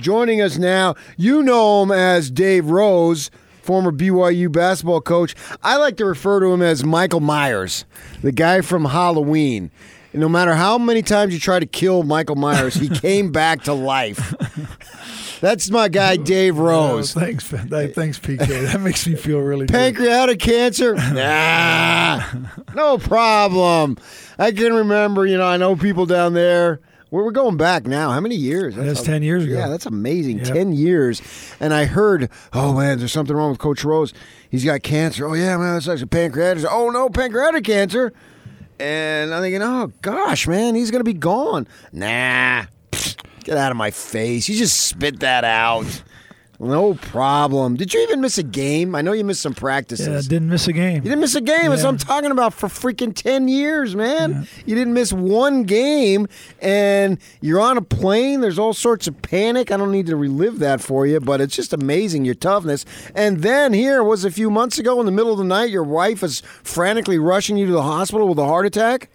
Joining us now, you know him as Dave Rose, former BYU basketball coach. I like to refer to him as Michael Myers, the guy from Halloween. no matter how many times you try to kill Michael Myers, he came back to life. That's my guy, Dave oh, Rose. Oh, thanks, thanks, PK. That makes me feel really Pancreatic good. cancer? Nah, no problem. I can remember, you know, I know people down there. We're going back now. How many years? That's, that's 10 years ago. Yeah, that's amazing. Yep. 10 years. And I heard, oh, man, there's something wrong with Coach Rose. He's got cancer. Oh, yeah, man, that's actually pancreatic. Oh, no, pancreatic cancer. And I'm thinking, oh, gosh, man, he's going to be gone. Nah, Get out of my face. You just spit that out. No problem. Did you even miss a game? I know you missed some practices. Yeah, didn't miss a game. You didn't miss a game. Yeah. That's what I'm talking about for freaking 10 years, man. Yeah. You didn't miss one game, and you're on a plane. There's all sorts of panic. I don't need to relive that for you, but it's just amazing your toughness. And then here was a few months ago in the middle of the night, your wife is frantically rushing you to the hospital with a heart attack.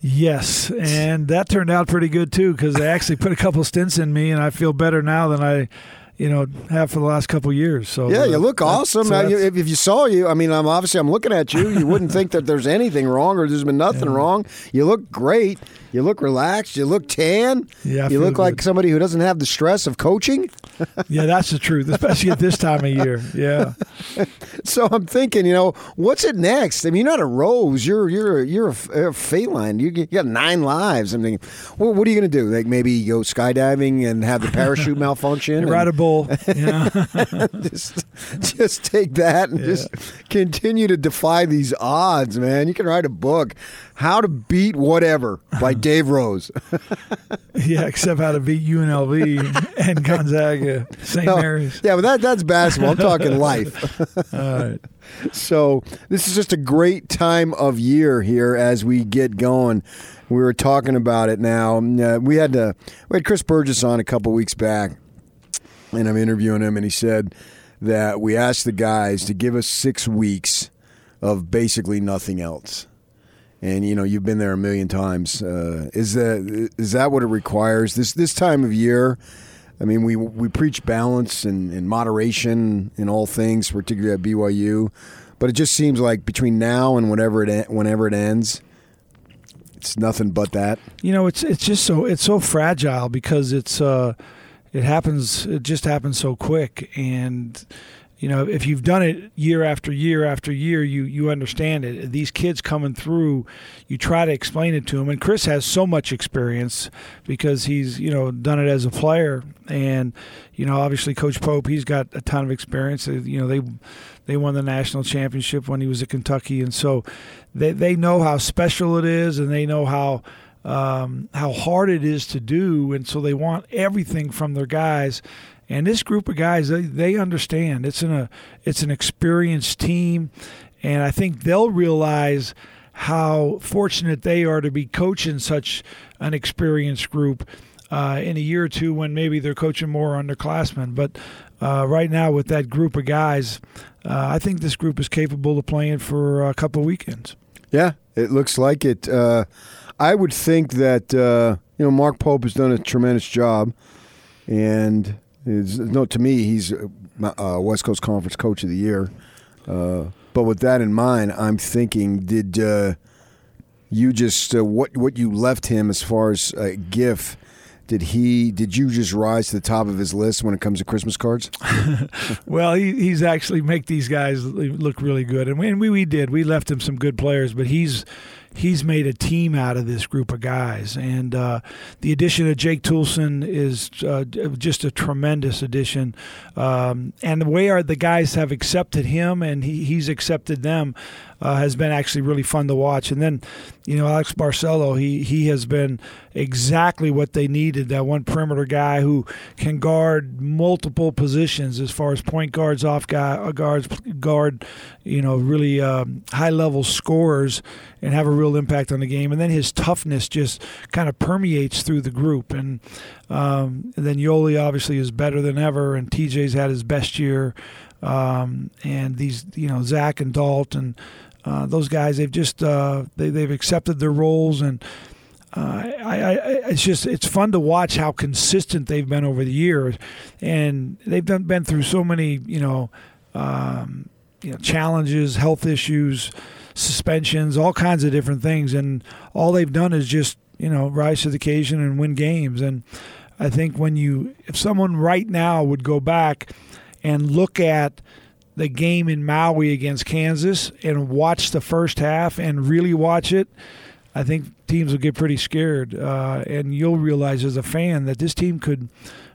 Yes, and that turned out pretty good too because they actually put a couple stents in me, and I feel better now than I you know have for the last couple years. So yeah, you look awesome. So if, if you saw you, I mean, I'm obviously I'm looking at you. You wouldn't think that there's anything wrong or there's been nothing yeah. wrong. You look great. You look relaxed. You look tan. Yeah, you look good. like somebody who doesn't have the stress of coaching. yeah, that's the truth, especially at this time of year. Yeah. so I'm thinking, you know, what's it next? I mean, you're not a rose. You're you're you're a, a feline. You, you got nine lives. I'm thinking, well, what are you going to do? Like maybe go skydiving and have the parachute malfunction? Ride a bull. Yeah. just just take that and yeah. just continue to defy these odds, man. You can write a book. How to Beat Whatever by Dave Rose. yeah, except how to beat UNLV and Gonzaga, St. No, Mary's. Yeah, but that that's basketball. I'm talking life. All right. So this is just a great time of year here as we get going. We were talking about it now. Uh, we had to, we had Chris Burgess on a couple weeks back, and I'm interviewing him, and he said that we asked the guys to give us six weeks of basically nothing else and you know you've been there a million times. Uh, is that is that what it requires this this time of year? I mean, we we preach balance and, and moderation in all things, particularly at BYU, but it just seems like between now and whenever it whenever it ends, it's nothing but that. You know, it's it's just so it's so fragile because it's uh, it happens it just happens so quick and you know, if you've done it year after year after year, you you understand it. These kids coming through, you try to explain it to them. And Chris has so much experience because he's you know done it as a player, and you know obviously Coach Pope, he's got a ton of experience. You know they they won the national championship when he was at Kentucky, and so they they know how special it is, and they know how. Um, how hard it is to do, and so they want everything from their guys and this group of guys, they, they understand. It's an a it's an experienced team, and I think they'll realize how fortunate they are to be coaching such an experienced group uh, in a year or two when maybe they're coaching more underclassmen. But uh, right now, with that group of guys, uh, I think this group is capable of playing for a couple weekends. Yeah, it looks like it. Uh, I would think that uh, you know Mark Pope has done a tremendous job, and no, to me, he's uh, West Coast Conference Coach of the Year. Uh, but with that in mind, I'm thinking, did uh, you just uh, what what you left him as far as a gift? Did he? Did you just rise to the top of his list when it comes to Christmas cards? well, he, he's actually make these guys look really good, and we, and we we did. We left him some good players, but he's he's made a team out of this group of guys. And uh, the addition of Jake Toolson is uh, just a tremendous addition. Um, and the way the guys have accepted him and he, he's accepted them uh, has been actually really fun to watch. And then, you know, Alex Barcelo, he, he has been exactly what they needed that one perimeter guy who can guard multiple positions as far as point guards, off guy, guards, guard, you know, really um, high level scorers and have a real impact on the game. And then his toughness just kind of permeates through the group. And, um, and then Yoeli obviously is better than ever, and TJ's had his best year. Um, and these, you know, Zach and Dalton, uh, those guys, they've just uh, they, they've accepted their roles and uh, I, I, it's just it's fun to watch how consistent they've been over the years, and they've done, been through so many you know, um, you know challenges, health issues, suspensions, all kinds of different things, and all they've done is just you know rise to the occasion and win games. And I think when you if someone right now would go back and look at the game in Maui against Kansas and watch the first half and really watch it I think teams will get pretty scared, uh, and you'll realize as a fan that this team could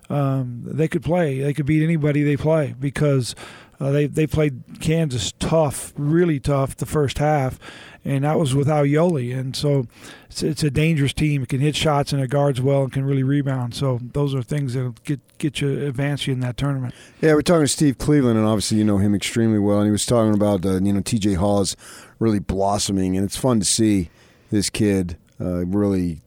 um, they could play. They could beat anybody they play because uh, they they played Kansas tough, really tough the first half, and that was without Yoeli. And so it's, it's a dangerous team. It can hit shots and it guards well and can really rebound. So those are things that get get you advance you in that tournament. Yeah, we're talking to Steve Cleveland, and obviously you know him extremely well. And he was talking about uh, you know T.J. Haws really blossoming, and it's fun to see this kid uh, really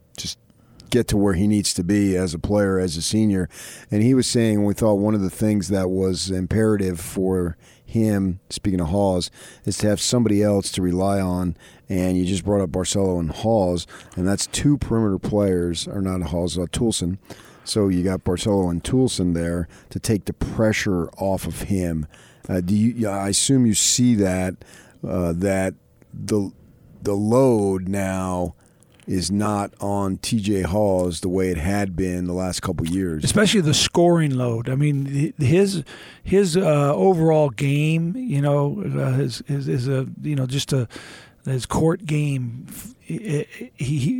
get to where he needs to be as a player, as a senior. And he was saying we thought one of the things that was imperative for him, speaking of Haws, is to have somebody else to rely on. And you just brought up Barcelo and Haws, and that's two perimeter players, or not Haws, uh, Toolson. So you got Barcelo and Toolson there to take the pressure off of him. Uh, do you? I assume you see that uh, that the the load now is not on TJ Haws the way it had been the last couple years. Especially the scoring load. I mean, his his uh, overall game, you know, uh, his, his is a you know just a his court game. He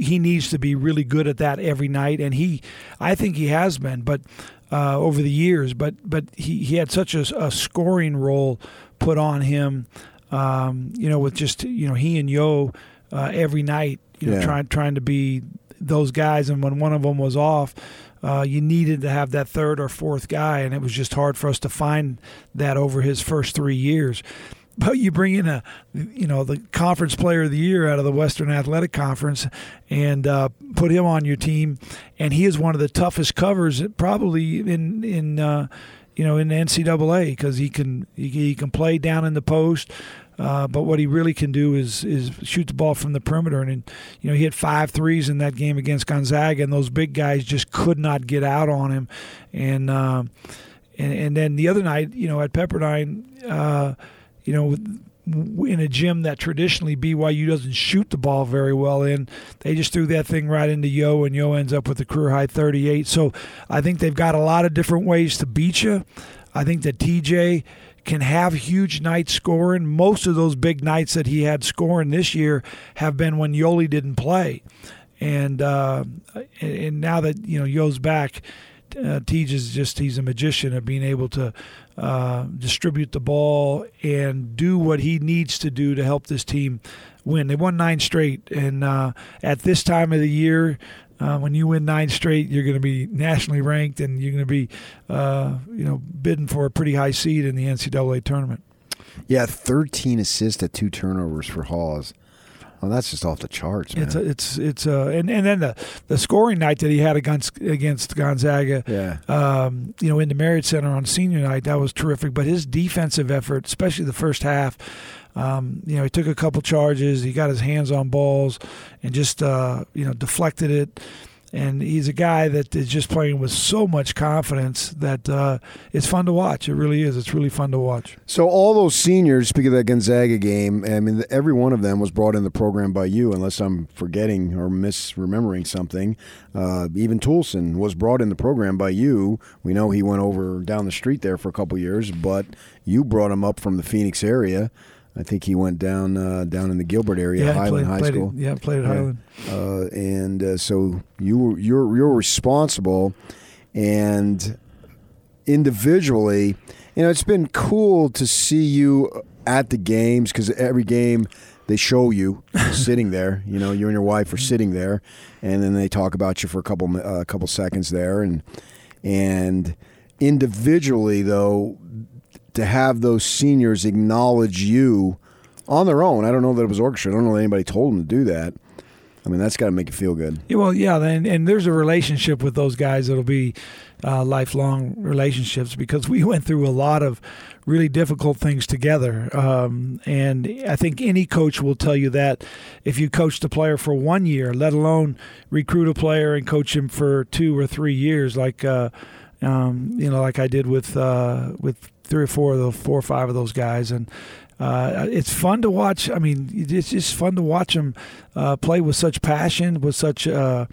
he needs to be really good at that every night, and he, I think he has been, but uh, over the years. But but he, he had such a, a scoring role put on him um, you know, with just you know he and Yo uh, every night, you know, yeah. trying trying to be those guys. And when one of them was off, uh, you needed to have that third or fourth guy, and it was just hard for us to find that over his first three years. But you bring in a, you know, the conference player of the year out of the Western Athletic Conference, and uh, put him on your team, and he is one of the toughest covers probably in in uh, you know, in the NCAA because he can he, he, can play down in the post. Uh, but what he really can do is is shoot the ball from the perimeter, and, and you know he hit five threes in that game against Gonzaga, and those big guys just could not get out on him. And uh, and and then the other night, you know, at Pepperdine, uh, you know, in a gym that traditionally BYU doesn't shoot the ball very well in. They just threw that thing right into Yo, and Yo ends up with a career high 38. So I think they've got a lot of different ways to beat you. I think that TJ can have huge nights scoring. Most of those big nights that he had scoring this year have been when Yoeli didn't play. And uh, and now that you know Yo's back, uh, Tej is just he's a magician of being able to uh, distribute the ball and do what he needs to do to help this team win. They won nine straight, and uh, at this time of the year, uh, when you win nine straight, you're going to be nationally ranked, and you're going to be, uh, you know, bidding for a pretty high seed in the NCAA tournament. Yeah, 13 assists at two turnovers for Haws. Well, that's just off the charts, man. It's a, it's it's uh, and and then the the scoring night that he had against against Gonzaga, yeah, um, you know, in the Marriott Center on senior night, that was terrific. But his defensive effort, especially the first half, um, you know, he took a couple charges, he got his hands on balls, and just uh, you know deflected it and he's a guy that is just playing with so much confidence that uh, it's fun to watch. It really is. It's really fun to watch. So all those seniors, speaking of that Gonzaga game, I mean, every one of them was brought in the program by you, unless I'm forgetting or misremembering something. Uh, even Toolson was brought in the program by you. We know he went over down the street there for a couple years, but you brought him up from the Phoenix area. I think he went down uh, down in the Gilbert area, yeah, Highland played, High played School. Yeah, played at Highland. Uh, and uh, so you you're you're responsible, and individually, you know, it's been cool to see you at the games because every game they show you sitting there. You know, you and your wife are sitting there, and then they talk about you for a couple a uh, couple seconds there, and and individually though to have those seniors acknowledge you on their own. I don't know that it was orchestrated. I don't know that anybody told them to do that. I mean, that's got to make you feel good. Yeah, well, yeah, and, and there's a relationship with those guys that'll be uh, lifelong relationships because we went through a lot of really difficult things together. Um, and I think any coach will tell you that if you coached a player for one year, let alone recruit a player and coach him for two or three years, like uh, um, you know, like I did with uh, with three or four of the four or five of those guys, and uh, it's fun to watch. I mean, it's just fun to watch them uh, play with such passion, with such uh,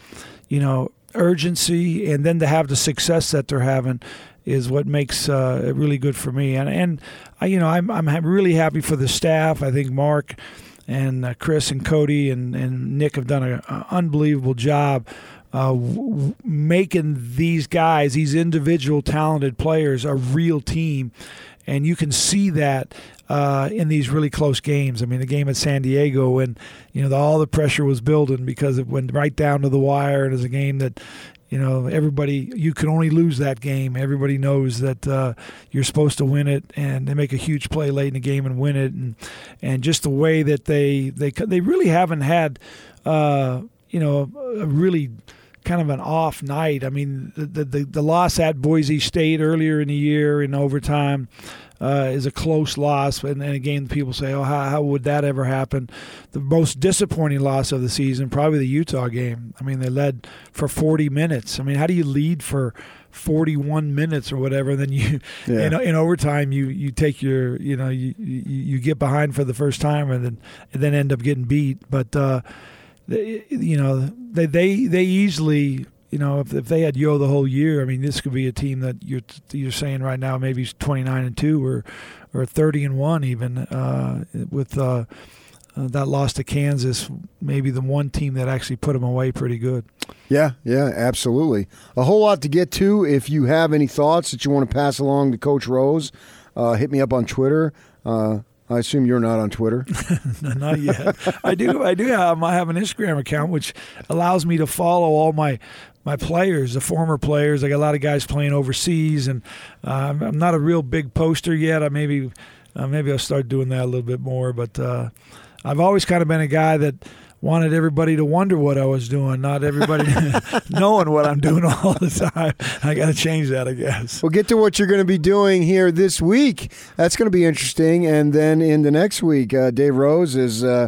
you know urgency, and then to have the success that they're having is what makes uh, it really good for me. And and I, you know, I'm I'm really happy for the staff. I think Mark and uh, Chris and Cody and, and Nick have done an unbelievable job. Uh, w- making these guys, these individual talented players, a real team, and you can see that uh, in these really close games. I mean, the game at San Diego, when you know the, all the pressure was building because it went right down to the wire. It was a game that you know everybody you can only lose that game everybody knows that uh, you're supposed to win it and they make a huge play late in the game and win it and and just the way that they they they really haven't had uh, you know a really kind of an off night i mean the, the the loss at boise state earlier in the year in overtime uh, is a close loss. And, and again, people say, oh, how, how would that ever happen? The most disappointing loss of the season, probably the Utah game. I mean, they led for 40 minutes. I mean, how do you lead for 41 minutes or whatever? And then you, yeah. in, in overtime, you, you take your, you know, you, you, you get behind for the first time and then, and then end up getting beat. But, uh, you know, they, they, they easily you know, if, if they had Yo the whole year, I mean, this could be a team that you're you're saying right now maybe 29 and two or or 30 and one even uh, with uh, uh, that loss to Kansas, maybe the one team that actually put them away pretty good. Yeah, yeah, absolutely. A whole lot to get to. If you have any thoughts that you want to pass along to Coach Rose, uh, hit me up on Twitter. Uh, I assume you're not on Twitter. not yet. I do. I do have. I have an Instagram account which allows me to follow all my my players, the former players. I got a lot of guys playing overseas, and uh, I'm not a real big poster yet. I maybe uh, maybe I'll start doing that a little bit more. But uh, I've always kind of been a guy that wanted everybody to wonder what I was doing, not everybody knowing what I'm doing all the time. I got to change that, I guess. We'll get to what you're going to be doing here this week. That's going to be interesting. And then in the next week, uh, Dave Rose is, uh,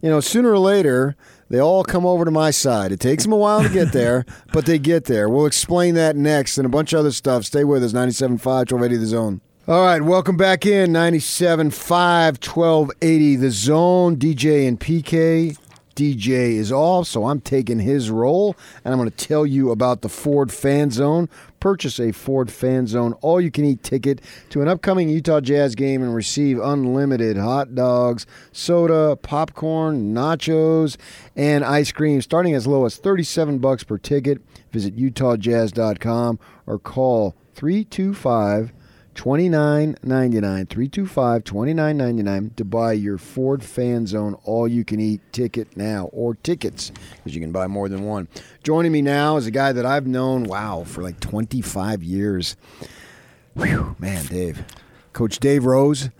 you know, sooner or later they all come over to my side. It takes them a while to get there, but they get there. We'll explain that next and a bunch of other stuff. Stay with us, 97.5, 1280 The Zone. All right, welcome back in 97.5, 1280 The Zone. DJ and PK DJ is off, so I'm taking his role, and I'm going to tell you about the Ford Fan Zone. Purchase a Ford Fan Zone all you can eat ticket to an upcoming Utah Jazz game and receive unlimited hot dogs, soda, popcorn, nachos, and ice cream starting as low as 37 bucks per ticket. Visit utahjazz.com or call 325 Twenty nine ninety nine, three two five twenty nine ninety nine to buy your Ford Fan Zone all you can eat ticket now or tickets because you can buy more than one. Joining me now is a guy that I've known, wow, for like 25 years. Whew, man, Dave. Coach Dave Rose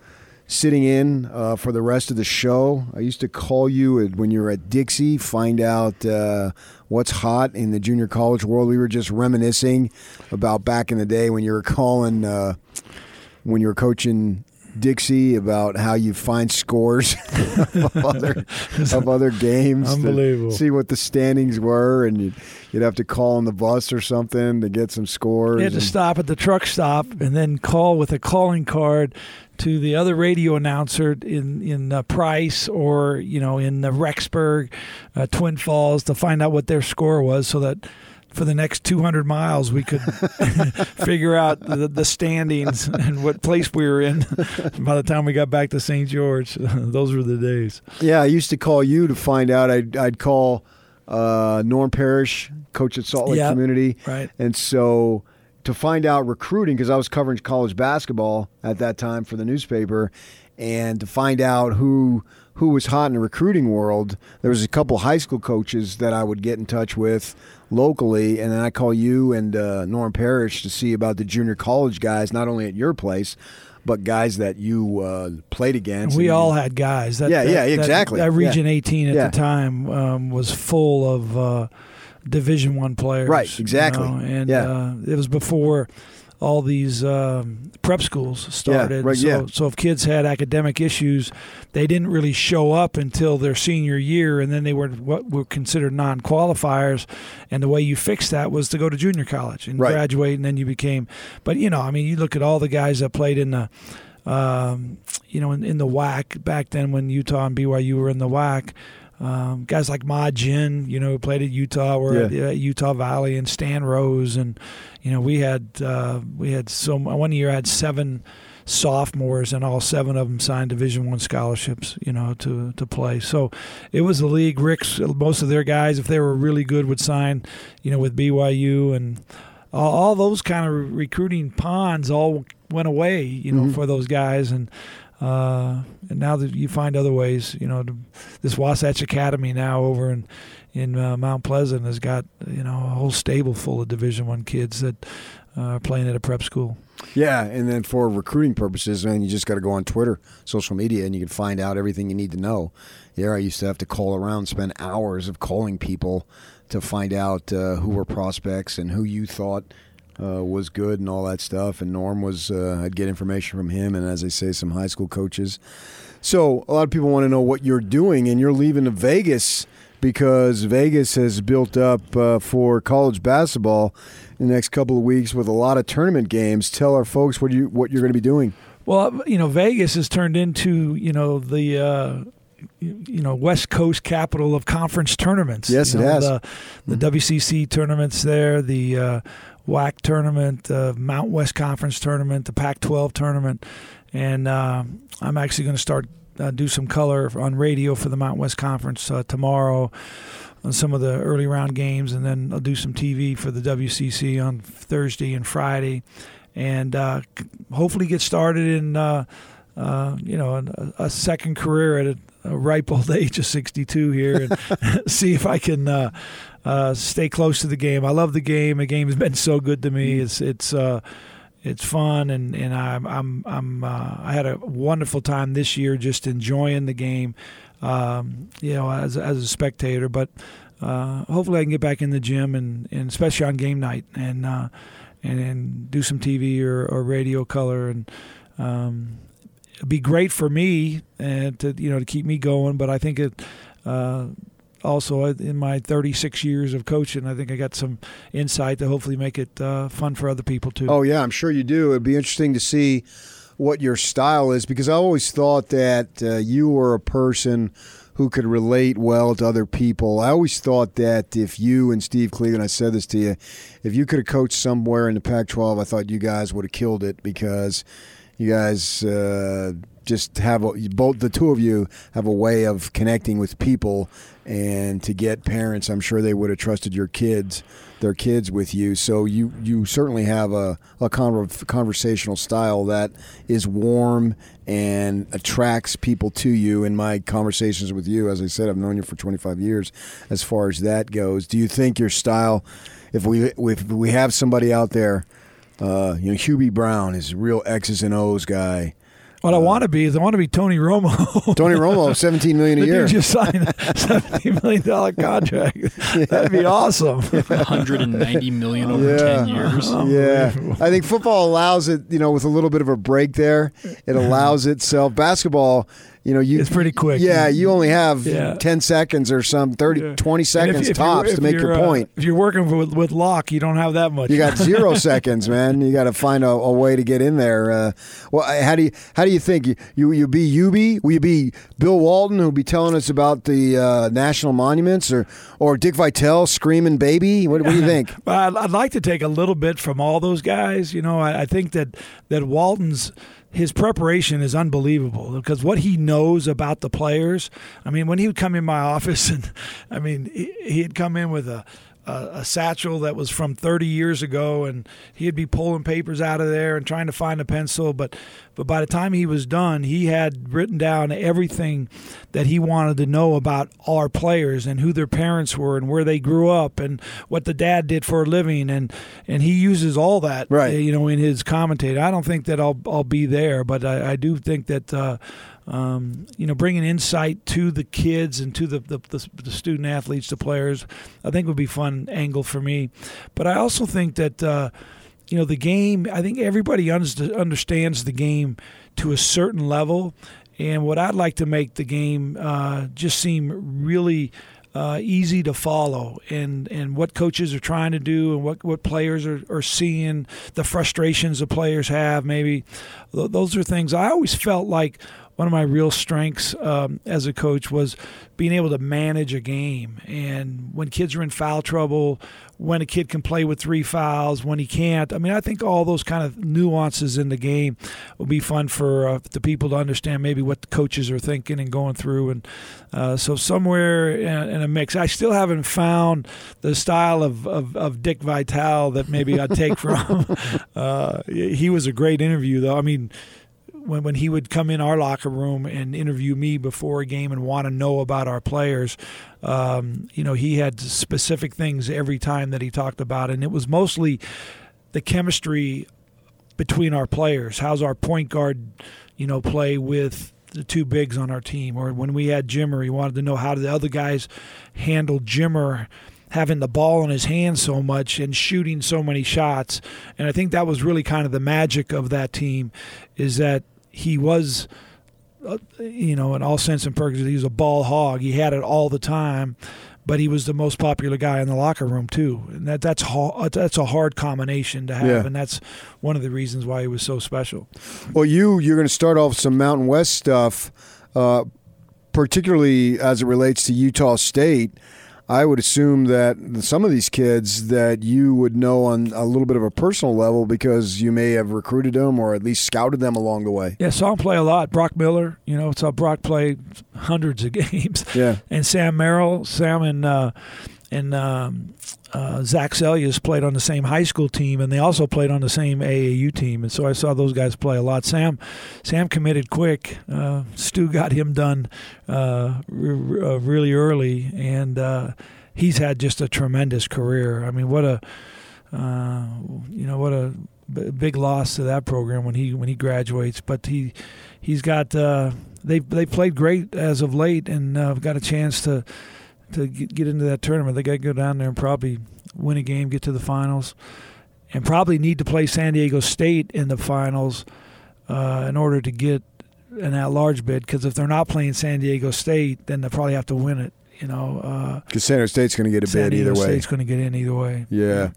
sitting in uh, for the rest of the show. I used to call you when you were at Dixie, find out uh, what's hot in the junior college world. We were just reminiscing about back in the day when you were calling, uh, when you were coaching Dixie about how you find scores of, other, of other games. Unbelievable. see what the standings were, and you'd, you'd have to call on the bus or something to get some scores. You had to stop at the truck stop and then call with a calling card to the other radio announcer in in uh, Price or you know in uh, Rexburg, uh, Twin Falls to find out what their score was, so that for the next 200 miles we could figure out the, the, standings and what place we were in by the time we got back to St. George. Those were the days. Yeah, I used to call you to find out. I'd, I'd call uh, Norm Parrish, coach at Salt Lake yep, Community, right, and so to find out recruiting because I was covering college basketball at that time for the newspaper, and to find out who who was hot in the recruiting world. There was a couple high school coaches that I would get in touch with locally, and then I call you and uh, Norm Parrish to see about the junior college guys, not only at your place, but guys that you uh, played against. We all had guys. That, yeah, that, yeah, exactly. That, that Region yeah. 18 at yeah. the time um, was full of uh, Division One players. Right, exactly. You know? And yeah. uh, it was before all these um, prep schools started. Yeah, right, so, yeah. so if kids had academic issues, they didn't really show up until their senior year, and then they were what were considered non-qualifiers. And the way you fixed that was to go to junior college and right. graduate, and then you became. But you know, I mean, you look at all the guys that played in the. Um, you know, in, in the WAC back then when Utah and BYU were in the WAC, um, guys like Ma Jin, you know, who played at Utah, were yeah. at, Utah Valley, and Stan Rose, and you know, we had uh, we had so one year I had seven sophomores, and all seven of them signed Division One scholarships, you know, to to play. So it was the league. Rick's most of their guys, if they were really good, would sign, you know, with BYU and. All, all those kind of recruiting ponds all went away, you know, mm-hmm. for those guys, and uh, and now that you find other ways, you know, to, this Wasatch Academy now over in in uh, Mount Pleasant has got you know a whole stable full of Division One kids that uh, are playing at a prep school. Yeah, and then for recruiting purposes, man, you just got to go on Twitter, social media, and you can find out everything you need to know. Yeah, I used to have to call around, spend hours of calling people to find out uh, who were prospects and who you thought uh, was good and all that stuff. And Norm was, uh, I'd get information from him, and as I say, some high school coaches. So a lot of people want to know what you're doing, and you're leaving to Vegas because Vegas has built up uh, for college basketball in the next couple of weeks with a lot of tournament games. Tell our folks what you what you're going to be doing. Well, you know, Vegas has turned into you know the uh, you know West Coast capital of conference tournaments. Yes, you it know, has. The, the mm-hmm. WCC tournaments there, the uh, WAC tournament, the Mount West Conference tournament, the Pac-12 tournament, and uh, I'm actually going to start uh, do some color on radio for the Mount West Conference uh, tomorrow on some of the early round games, and then I'll do some TV for the WCC on Thursday and Friday, and uh, hopefully get started in uh, you know a, a, second career at a, a, ripe old age of 62 here, and see if I can. Uh, stay close to the game. I love the game. The game has been so good to me. It's it's uh, it's fun, and and I'm I'm I'm uh, I had a wonderful time this year, just enjoying the game. Um, you know, as as a spectator, but uh, hopefully I can get back in the gym and, and especially on game night and uh, and, and do some TV or, or radio color and. Um, it'd be great for me and to you know to keep me going, but I think it uh, also in my 36 years of coaching, I think I got some insight to hopefully make it uh, fun for other people too. Oh yeah, I'm sure you do. It'd be interesting to see what your style is because I always thought that uh, you were a person who could relate well to other people. I always thought that if you and Steve Cleveland, I said this to you, if you could have coached somewhere in the Pac-12, I thought you guys would have killed it because you guys. Uh, just have a, both the two of you have a way of connecting with people and to get parents i'm sure they would have trusted your kids their kids with you. So you you certainly have a, a conversational style that is warm and attracts people to you. In my conversations with you as i said i've known you for 25 years as far as that goes. Do you think your style if we if we have somebody out there uh, you know hubie brown is a real x's and o's guy what I uh, want to be is I want to be Tony Romo. Tony Romo, seventeen million a year. Dude just signed a seventeen million dollar contract. Yeah. That'd be awesome. One hundred and ninety million over yeah. ten years. Yeah, I think football allows it. You know, with a little bit of a break there, it allows itself. Basketball. You know, you it's pretty quick. Yeah, you only have yeah. 10 seconds or some 30 yeah. 20 seconds if, if tops to make your uh, point. If you're working with with Locke, you don't have that much. You got 0 seconds, man. You got to find a, a, way to get in there. Uh, well, how do you how do you think you you, you be? Will you be Bill Walton who'll be telling us about the uh, national monuments or or Dick Vitale screaming baby? What, what do you think? I'd, I'd, like to take a little bit from all those guys. You know, I, I think that that Walton's his preparation is unbelievable because what he knows about the players. I mean, when he would come in my office, and I mean, he, he'd come in with a a, a, satchel that was from 30 years ago, and he'd be pulling papers out of there and trying to find a pencil. But, but by the time he was done, he had written down everything that he wanted to know about our players and who their parents were and where they grew up and what the dad did for a living. And, and he uses all that, right. you know, in his commentator. I don't think that I'll, I'll be there, but I, I do think that. Uh, um, you know, bringing insight to the kids and to the, the, the, the, student athletes, the players, I think would be fun angle for me. But I also think that, uh, you know, the game, I think everybody understands the game to a certain level. And what I'd like to make the game uh, just seem really uh, easy to follow and, and what coaches are trying to do and what, what players are, are seeing, the frustrations the players have, maybe. Those are things I always felt like one of my real strengths um, as a coach was being able to manage a game. And when kids are in foul trouble, when a kid can play with three fouls, when he can't. I mean, I think all those kind of nuances in the game will be fun for uh, the people to understand maybe what the coaches are thinking and going through. And uh, so somewhere in, in, a mix, I still haven't found the style of, of, of Dick Vitale that maybe I take from. uh, he was a great interview, though. I mean, when when he would come in our locker room and interview me before a game and want to know about our players, um, you know, he had specific things every time that he talked about, and it was mostly the chemistry between our players. How's our point guard, you know, play with the two bigs on our team? Or when we had Jimmer, he wanted to know how the other guys handled Jimmer having the ball in his hand so much and shooting so many shots. And I think that was really kind of the magic of that team is that he was, uh, you know, in all sense and purposes, he was a ball hog. He had it all the time, but he was the most popular guy in the locker room too. And that that's hard, that's a hard combination to have, yeah. and that's one of the reasons why he was so special. Well, you you're going to start off some Mountain West stuff, uh, particularly as it relates to Utah State. I would assume that some of these kids that you would know on a little bit of a personal level because you may have recruited them or at least scouted them along the way. Yeah, saw him play a lot. Brock Miller, you know, saw Brock play hundreds of games. Yeah, and Sam Merrill, Sam and uh, and um, uh, Zach Seljaas played on the same high school team, and they also played on the same AAU team. And so I saw those guys play a lot. Sam, Sam committed quick. Uh, Stew got him done uh, r- r- uh, really early, and uh, he's had just a tremendous career. I mean, what a uh, you know what a b- big loss to that program when he when he graduates. But he he's got they they played great as of late, and have got a chance to to get into that tournament. They got to go down there and probably win a game, get to the finals, and probably need to play San Diego State in the finals uh, in order to get an at-large bid. Because if they're not playing San Diego State, then they'll probably have to win it. You know, because uh, San Diego State's going to get a San bid either way. State's going to get in either way. Yeah,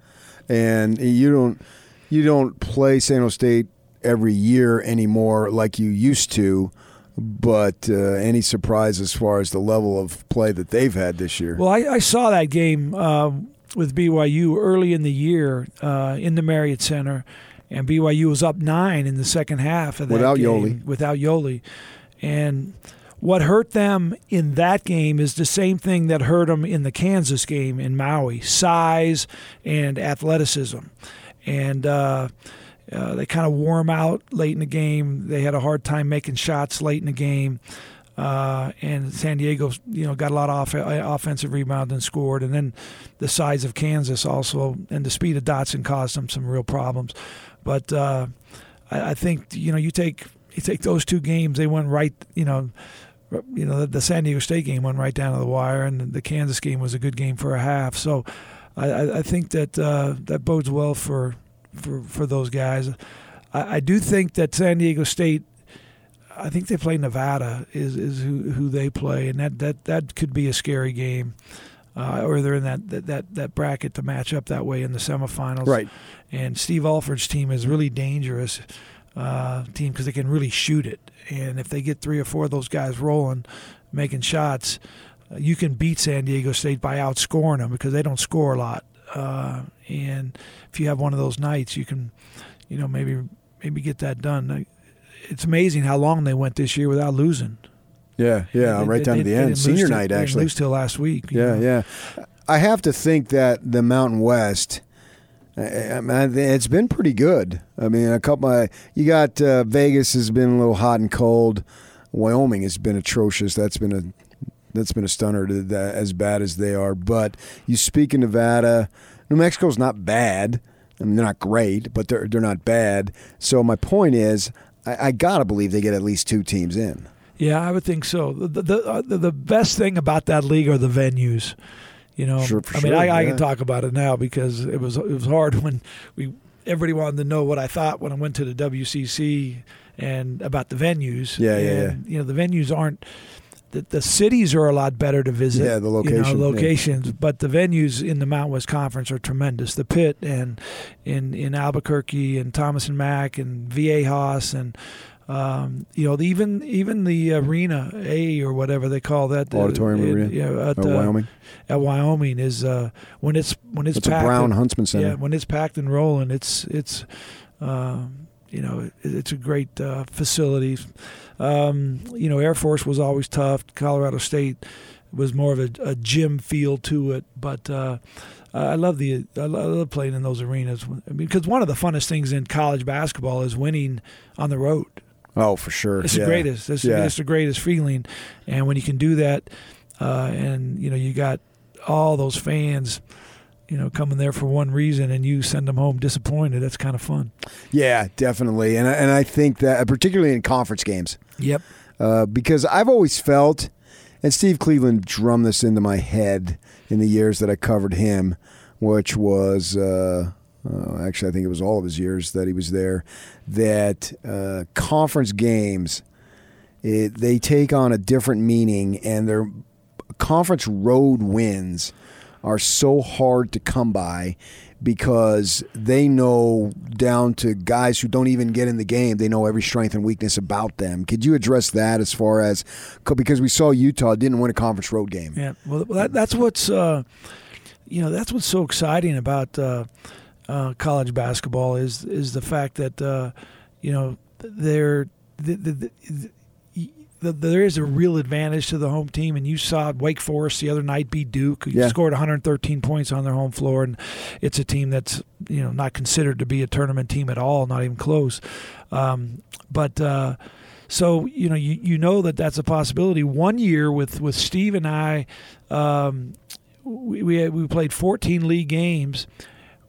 and you don't you don't play San Diego State every year anymore like you used to but uh, any surprise as far as the level of play that they've had this year? Well, I, I saw that game uh, with BYU early in the year uh, in the Marriott Center, and BYU was up nine in the second half of that without game, Yoeli. Without Yoeli, and what hurt them in that game is the same thing that hurt them in the Kansas game in Maui: size and athleticism, and uh, uh, they kind of them out late in the game. They had a hard time making shots late in the game. Uh, and San Diego, you know, got a lot of off- offensive rebound and scored. And then the size of Kansas also, and the speed of Dotson caused them some real problems. But uh, I, I, think you know, you take you take those two games, they went right. You know, you know, the, the San Diego State game went right down to the wire, and the Kansas game was a good game for a half. So I, I think that uh, that bodes well for for for those guys. I, I do think that San Diego State. I think they play Nevada is is who, who they play, and that, that, that could be a scary game. Uh, or they're in that, that, that that bracket to match up that way in the semifinals. Right. And Steve Alford's team is really dangerous uh, team because they can really shoot it, and if they get three or four of those guys rolling, making shots, uh, you can beat San Diego State by outscoring them because they don't score a lot. Uh, and if you have one of those nights, you can, you know, maybe maybe get that done. It's amazing how long they went this year without losing. Yeah, yeah, they, right they, down they, to the end, senior night till, actually. lose till last week. Yeah, know? yeah. I have to think that the Mountain West. I mean, it's been pretty good. I mean, a couple. Uh, you got uh, Vegas has been a little hot and cold. Wyoming has been atrocious. That's been a that's been a stunner to that, as bad as they are. But you speak in Nevada, New Mexico's not bad. I mean, they're not great, but they're they're not bad. So my point is, I, I gotta believe they get at least two teams in. Yeah, I would think so. The the, uh, the best thing about that league are the venues. You know, sure, I mean, sure, I, yeah. I, can talk about it now because it was it was hard when we everybody wanted to know what I thought when I went to the WCC and about the venues. Yeah, and, yeah, yeah. You know, the venues aren't. The, the cities are a lot better to visit. Yeah, the location, you know, locations, yeah. but the venues in the Mountain West Conference are tremendous. The Pit and in in Albuquerque and Thomas and Mack and Viejas and um, you know, even even the arena A or whatever they call that auditorium uh, arena, yeah, at uh, Wyoming. At Wyoming is uh, when it's when it's, it's packed. a Brown and, Huntsman Center. Yeah, when it's packed and rolling, it's it's um, you know it, it's a great uh, facility. Um, you know, Air Force was always tough. Colorado State was more of a, a gym feel to it, but. Uh, I love the I love playing in those arenas because one of the funnest things in college basketball is winning on the road. Oh, for sure. It's yeah. the greatest. It's, yeah. it's the greatest feeling, and when you can do that, uh, and you know you got all those fans, you know, coming there for one reason, and you send them home disappointed. That's kind of fun. Yeah, definitely, and I, and I think that particularly in conference games. Yep. Uh, because I've always felt, and Steve Cleveland drummed this into my head in the years that I covered him, which was. Uh, uh, actually, I think it was all of his years that he was there, that uh, conference games, it, they take on a different meaning, and their conference road wins are so hard to come by because they know down to guys who don't even get in the game, they know every strength and weakness about them. Could you address that as far as because we saw Utah didn't win a conference road game? Yeah, well, that, that's what's uh, you know that's what's so exciting about. Uh, uh, college basketball is is the fact that uh, you know there the, the, the, there is a real advantage to the home team, and you saw Wake Forest the other night beat Duke. who Yeah. scored 113 points on their home floor, and it's a team that's you know not considered to be a tournament team at all, not even close. Um, but uh, so you know you you know that that's a possibility. One year with with Steve and I, um, we we, we played 14 league games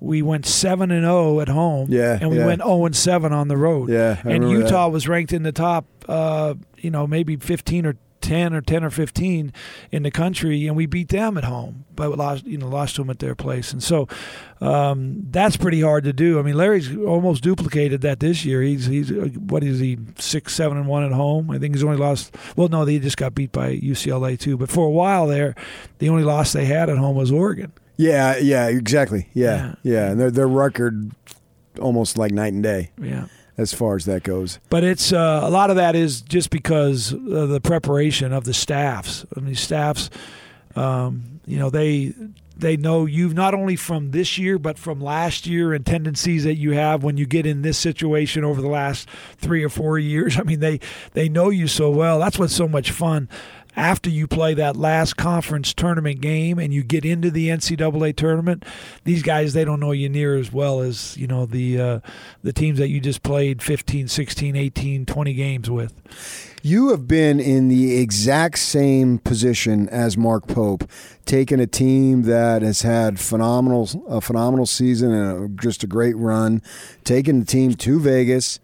we went seven and zero at home. Yeah, and we yeah. went zero and seven on the road. Yeah, I and Utah that. was ranked in the top, uh, you know, maybe fifteen or ten or ten or fifteen in the country, and we beat them at home, but lost, you know, lost to them at their place, and so um, that's pretty hard to do. I mean, Larry's almost duplicated that this year. He's he's uh, what is he six seven and one at home? I think he's only lost. Well, no, they just got beat by UCLA too. But for a while there, the only loss they had at home was Oregon. Yeah, yeah, exactly. Yeah, Yeah. yeah, and their their record almost like night and day Yeah. As far as that goes. But it's uh, a lot of that is just because of the preparation of the staffs. I mean, staffs, um, you know, they they know you not only from this year but from last year and tendencies that you have when you get in this situation over the last three or four years. I mean, they they know you so well. That's what's so much fun. After you play that last conference tournament game and you get into the NCAA tournament, these guys they don't know you near as well as you know the uh, the teams that you just played 15, 16, 18, 20 games with. You have been in the exact same position as Mark Pope, taking a team that has had phenomenal a phenomenal season and a, just a great run, taking the team to Vegas,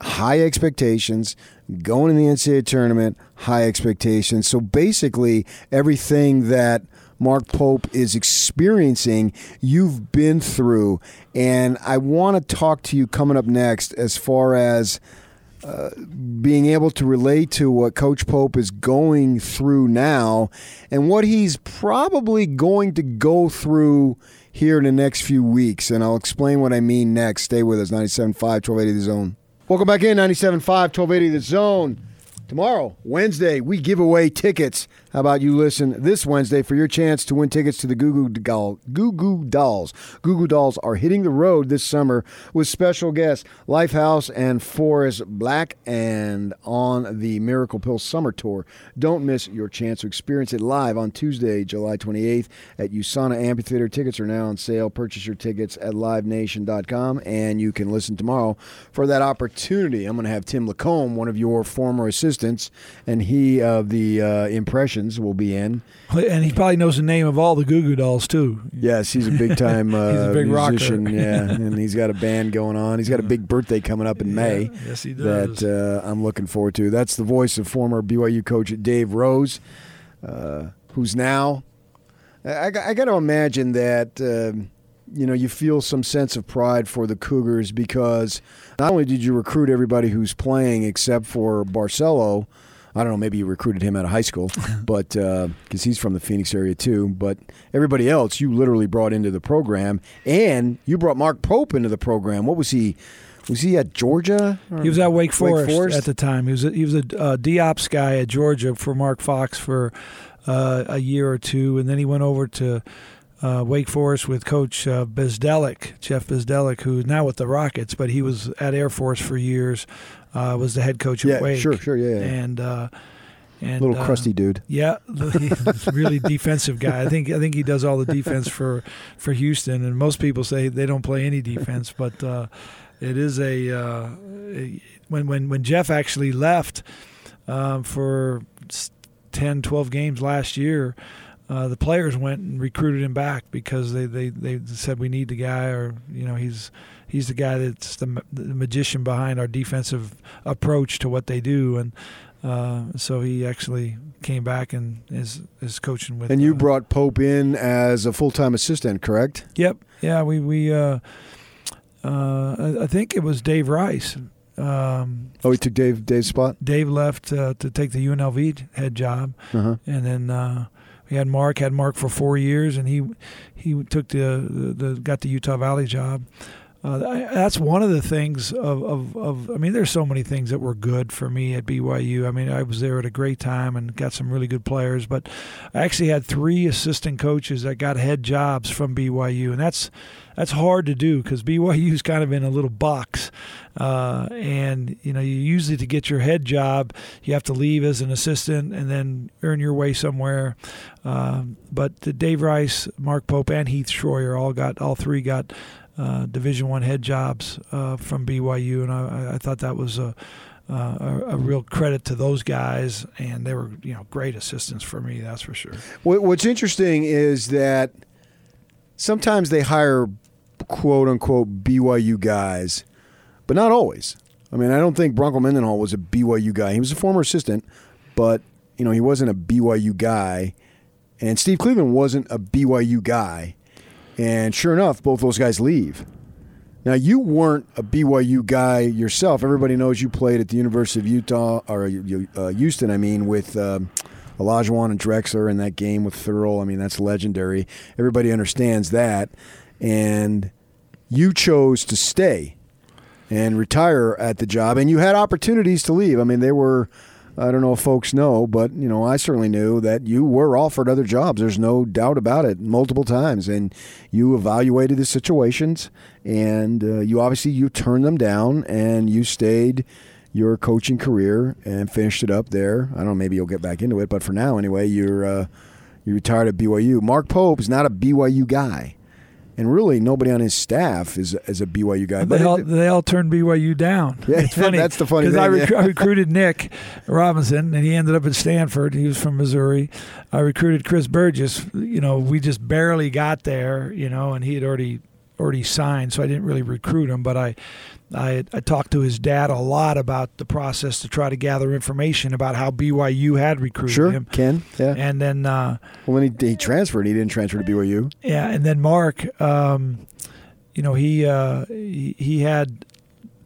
high expectations, going in the NCAA tournament, high expectations. So basically, everything that Mark Pope is experiencing, you've been through. And I want to talk to you coming up next as far as uh, being able to relate to what Coach Pope is going through now and what he's probably going to go through here in the next few weeks. And I'll explain what I mean next. Stay with us, 97.5, 1280 The Zone. Welcome back in, 97.5, 1280 The Zone. Tomorrow, Wednesday, we give away tickets. How about you listen this Wednesday for your chance to win tickets to the Goo Goo, Doll, Goo Goo Dolls? Goo Goo Dolls are hitting the road this summer with special guests Lifehouse and Forest Blakk and on the Miracle Pill Summer Tour. Don't miss your chance to experience it live on Tuesday, July 28th at USANA Amphitheater. Tickets are now on sale. Purchase your tickets at livenation.com and you can listen tomorrow for that opportunity. I'm going to have Tim LaComb, one of your former assistants and he of the uh, Impressions will be in. And he probably knows the name of all the Goo Goo Dolls too. Yes, he's a big time uh, he's a big musician. rocker. yeah, and he's got a band going on. He's got a big birthday coming up in May. Yes, he does. That uh, I'm looking forward to. That's the voice of former BYU coach Dave Rose, uh, who's now. I, I got to imagine that um, you know you feel some sense of pride for the Cougars because not only did you recruit everybody who's playing except for Barcelo. I don't know. Maybe you recruited him out of high school, but because uh, he's from the Phoenix area too. But everybody else, you literally brought into the program, and you brought Mark Pope into the program. What was he? Was he at Georgia? He was at Wake Forest, Forest? at the time. He was a, he was a uh, DOPS guy at Georgia for Mark Fox for uh, a year or two, and then he went over to uh, Wake Forest with Coach uh, Bezdelic, Jeff Bezdelic, who's now with the Rockets, but he was at Air Force for years. Uh, was the head coach at Yeah, Wake. sure, sure, yeah, yeah. and uh, and Little uh, crusty dude. Yeah, really defensive guy. I think I think he does all the defense for for Houston, and most people say they don't play any defense, but uh, it is a, uh, a when when when Jeff actually left um, for 10, 12 games last year. Uh, the players went and recruited him back because they, they, they said we need the guy, or you know he's he's the guy that's the, the magician behind our defensive approach to what they do, and uh, so he actually came back and is is coaching with. And you uh, brought Pope in as a full time assistant, correct? Yep. Yeah. We we. Uh, uh, I- I think it was Dave Rice. Um, Oh, he took Dave Dave's spot. Dave left uh, to take the UNLV head job, Uh-huh. and then uh, we had Mark. Had Mark for four years, and he he took the the, the got the Utah Valley job. Uh, that's one of the things of, of, of I mean, there's so many things that were good for me at BYU. I mean, I was there at a great time and got some really good players, but I actually had three assistant coaches that got head jobs from BYU, and that's that's hard to do because BYU's kind of in a little box, uh, and you know, you usually to get your head job, you have to leave as an assistant and then earn your way somewhere. Um, but the Dave Rice, Mark Pope, and Heath Schroyer all got all three got uh, Division One head jobs uh, from BYU, and I, I thought that was a, uh, a a real credit to those guys, and they were you know great assistants for me, that's for sure. What's interesting is that sometimes they hire quote unquote BYU guys, but not always. I mean, I don't think Bronco Mendenhall was a BYU guy. He was a former assistant, but you know he wasn't a BYU guy, and Steve Cleveland wasn't a BYU guy. And sure enough, both those guys leave. Now you weren't a BYU guy yourself. Everybody knows you played at the University of Utah or uh, Houston. I mean, with um, Olajuwon and Drexler in that game with Thurl. I mean, that's legendary. Everybody understands that, and you chose to stay and retire at the job, and you had opportunities to leave. I mean, they were. I don't know if folks know, but you know, I certainly knew that you were offered other jobs. There's no doubt about it, multiple times, and you evaluated the situations, and uh, you obviously you turned them down, and you stayed your coaching career and finished it up there. I don't know, maybe you'll get back into it, but for now, anyway, you're uh, you retired at BYU. Mark Pope is not a BYU guy. And really, nobody on his staff is is a BYU guy. They all, they all turned BYU down. Yeah, it's funny. that's the funny because I, thing, rec- yeah. I recruited Nick Robinson, and he ended up at Stanford. He was from Missouri. I recruited Chris Burgess. You know, we just barely got there. You know, and he had already already signed, so I didn't really recruit him. But I, I, I talked to his dad a lot about the process to try to gather information about how BYU had recruited sure him. Ken. Yeah. And then, uh, well, when he, he transferred, he didn't transfer to BYU. yeah, and then Mark, um, you know, he, uh, he he had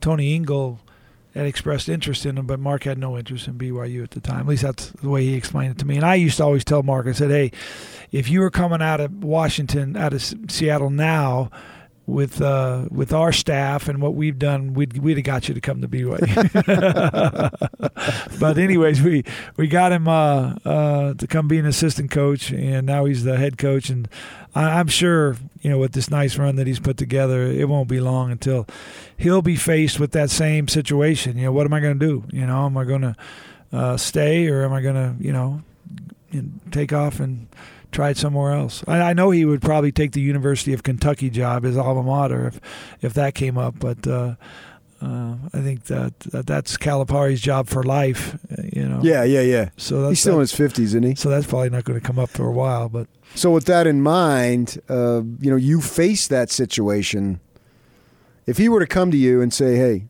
Tony Ingle had expressed interest in him, but Mark had no interest in BYU at the time. At least that's the way he explained it to me. And I used to always tell Mark, I said, "Hey, if you were coming out of Washington, out of S- Seattle now." With uh, with our staff and what we've done, we'd we'd have got you to come to BYU. but anyways, we we got him uh, uh, to come be an assistant coach, and now he's the head coach. And I, am sure you know with this nice run that he's put together, it won't be long until he'll be faced with that same situation. You know, what am I going to do? You know, am I going to uh, stay or am I going to you know take off and tried somewhere else. I, I, know he would probably take the University of Kentucky job, his alma mater, if if that came up. But uh, uh, I think that, that that's Calipari's job for life. You know. Yeah, yeah, yeah. So he's still in his fifties, isn't he? So that's probably not going to come up for a while. But so with that in mind, uh, you know, you face that situation. If he were to come to you and say, "Hey,"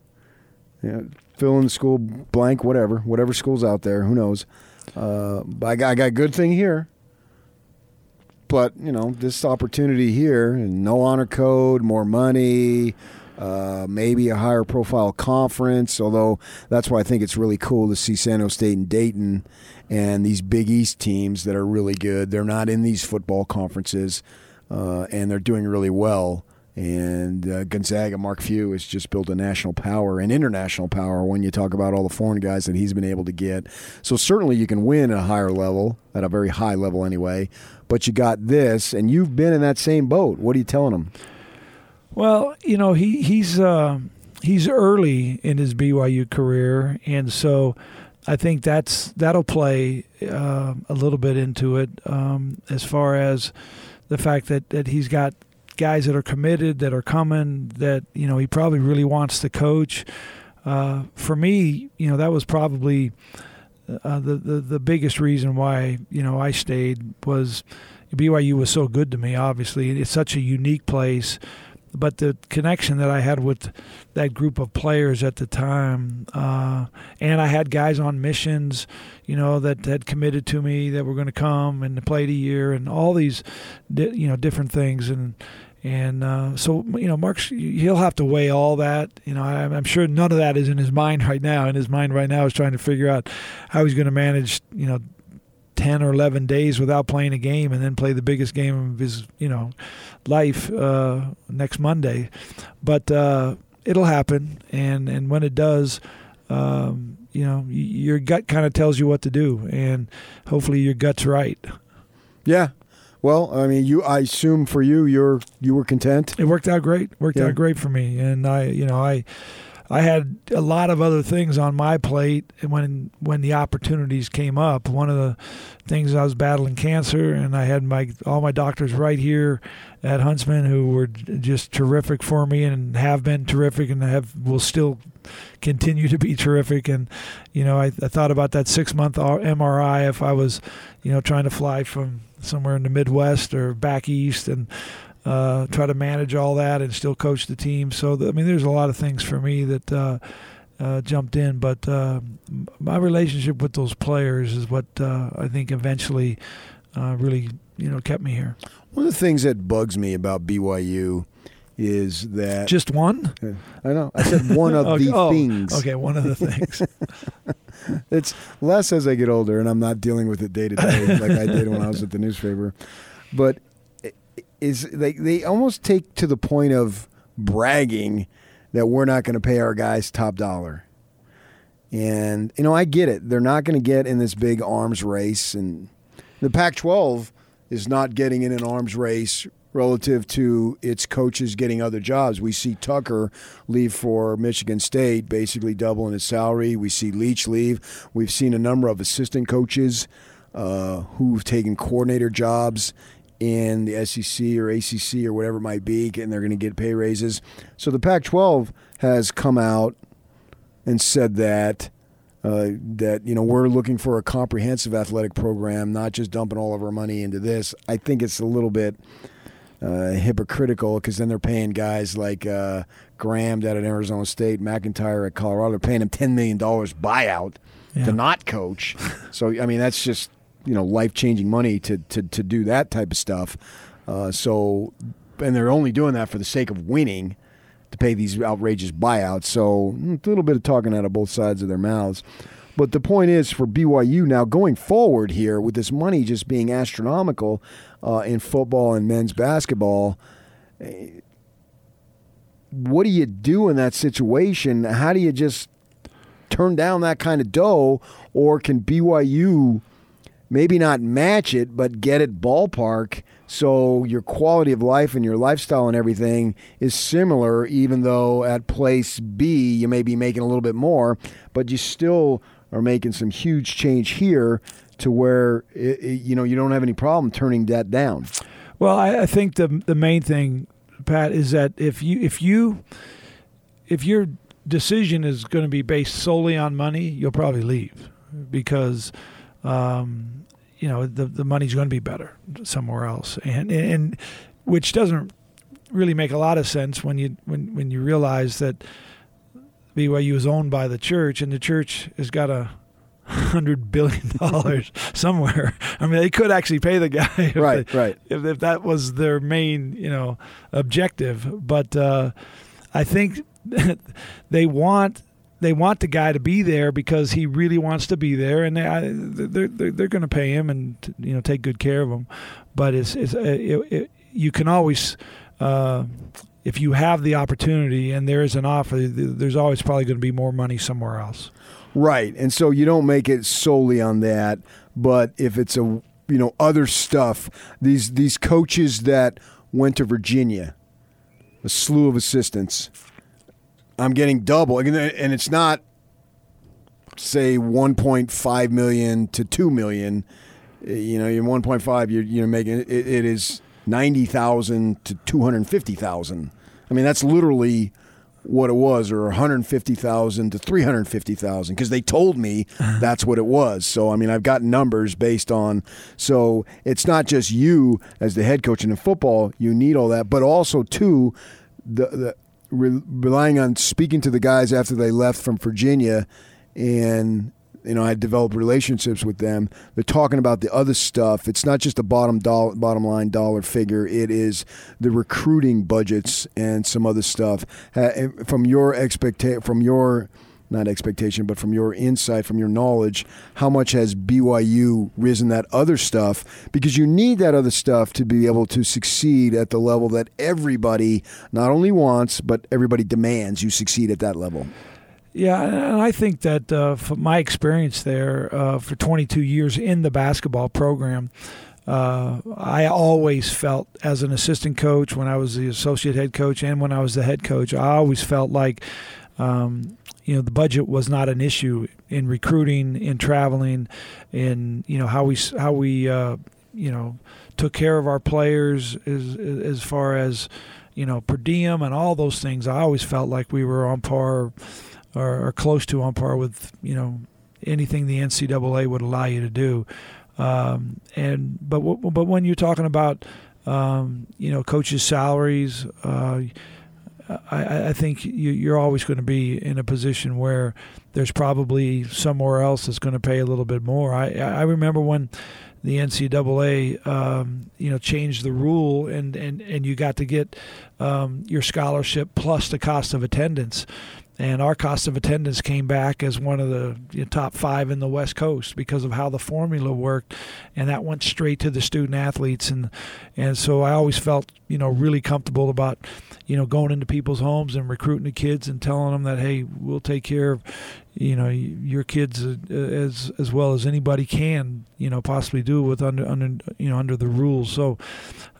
you know, fill in the school blank, whatever, whatever school's out there, who knows? Uh, I got, I got a good thing here but you know this opportunity here no honor code more money uh, maybe a higher profile conference although that's why i think it's really cool to see san jose state and dayton and these big east teams that are really good. They're not in these football conferences uh, and they're doing really well and uh, Gonzaga, Mark Few, has just built a national power and international power when you talk about all the foreign guys that he's been able to get. So certainly you can win at a higher level, at a very high level anyway. But you got this, and you've been in that same boat. What are you telling him? Well, you know he he's uh, he's early in his BYU career, and so I think that's that'll play uh, a little bit into it um, as far as the fact that that he's got guys that are committed, that are coming, that you know he probably really wants to coach. Uh, for me, you know that was probably uh, the, the the biggest reason why you know I stayed was BYU was so good to me. Obviously, it's such a unique place, but the connection that I had with that group of players at the time, uh, and I had guys on missions, you know, that had committed to me that were going to come and play a year, and all these, you know, different things, and and uh, so, you know, Mark's, he'll have to weigh all that. You know, I'm, I'm, sure none of that is in his mind right now. In his mind right now is trying to figure out how he's going to manage, you know, 10 or 11 days without playing a game and then play the biggest game of his, you know, life uh, next Monday. But uh, it'll happen. And, and when it does, um, you know, your gut kind of tells you what to do. And hopefully your gut's right. Yeah, well, I mean, you. I assume for you, you're you were content. It worked out great. Worked yeah. out great for me, and I, you know, I, I had a lot of other things on my plate when when the opportunities came up. One of the things I was battling cancer, and I had my all my doctors right here at Huntsman who were just terrific for me and have been terrific and have will still continue to be terrific. And you know, I, I thought about that six month MRI if I was, you know, trying to fly from somewhere in the Midwest or back east and uh, try to manage all that and still coach the team. So I mean, there's a lot of things for me that. Uh, uh, jumped in, but uh, my relationship with those players is what uh, I think eventually uh, really you know kept me here. One of the things that bugs me about BYU is that just one. I know. I said one of okay, the oh, things. Okay, one of the things. it's less as I get older, and I'm not dealing with it day to day like I did when I was at the newspaper. But is they they almost take to the point of bragging that we're not going to pay our guys top dollar. And you know, I get it. They're not going to get in this big arms race, and the Pac-12 is not getting in an arms race relative to its coaches getting other jobs. We see Tucker leave for Michigan State, basically doubling his salary. We see Leach leave. We've seen a number of assistant coaches uh, who've taken coordinator jobs in the SEC or ACC or whatever it might be, and they're going to get pay raises. So the Pac 12 has come out and said that. Uh, that you know we're looking for a comprehensive athletic program, not just dumping all of our money into this. I think it's a little bit uh, hypocritical because then they're paying guys like uh, Graham down at Arizona State, MacIntyre at Colorado. They're paying him ten million dollars buyout yeah. to not coach. so I mean that's just you know life changing money to, to to do that type of stuff. Uh, so and they're only doing that for the sake of winning to pay these outrageous buyouts. So mm, a little bit of talking out of both sides of their mouths. But the point is for BYU now going forward here with this money just being astronomical uh, in football and men's basketball, what do you do in that situation? How do you just turn down that kind of dough, or can BYU maybe not match it, but get it ballpark? So your quality of life and your lifestyle and everything is similar, even though at place B you may be making a little bit more, but you still are making some huge change here to where it, it, you know you don't have any problem turning that down. Well, I, I think the the main thing, Pat, is that if you if you if your decision is going to be based solely on money, you'll probably leave because um, you know the the money's going to be better somewhere else, and and which doesn't really make a lot of sense when you when when you realize that BYU is owned by the church, and the church has got a hundred billion dollars somewhere. I mean, they could actually pay the guy, right? They, right. If, if that was their main, you know, objective. But uh, I think they want they want the guy to be there because he really wants to be there, and they they're they're, they're going to pay him and you know take good care of him. But it's it's uh, it, it, you can always. Uh, if you have the opportunity and there is an offer, there's always probably going to be more money somewhere else. Right. And so you don't make it solely on that, but if it's a you know other stuff, these these coaches that went to Virginia, a slew of assistants, I'm getting double, and it's not say 1.5 million to 2 million. You know, you're 1.5. You're you're making it, it is 90,000 to 250,000. I mean, that's literally what it was, or 150,000 to 350,000, because they told me that's what it was. So, I mean, I've got numbers based on. So, it's not just you as the head coach and in the football, you need all that, but also, too, the, the re- relying on speaking to the guys after they left from Virginia and you know, I developed relationships with them. They're talking about the other stuff. It's not just the bottom dollar, bottom line dollar figure. It is the recruiting budgets and some other stuff. Uh, from your expectation, from your not expectation, but from your insight, from your knowledge, how much has BYU risen that other stuff? Because you need that other stuff to be able to succeed at the level that everybody not only wants, but everybody demands you succeed at that level. Yeah, and I think that uh, from my experience there uh, for 22 years in the basketball program, uh, I always felt as an assistant coach, when I was the associate head coach, and when I was the head coach, I always felt like, um, you know, the budget was not an issue in recruiting, in traveling, in you know how we how we uh, you know took care of our players as as far as you know per diem and all those things. I always felt like we were on par or close to on par with you know anything the NCAA would allow you to do. Um, and but but when you're talking about um, you know coaches' salaries, uh, I, I, think you, are always going to be in a position where there's probably somewhere else that's going to pay a little bit more. I I remember when the NCAA, um, you know, changed the rule, and, and, and you got to get um, your scholarship plus the cost of attendance and our cost of attendance came back as one of the you know, top five in the West Coast because of how the formula worked, and that went straight to the student athletes, and and so I always felt you know really comfortable about you know going into people's homes and recruiting the kids and telling them that hey we'll take care of you know your kids uh, as as well as anybody can you know possibly do with under under you know under the rules. So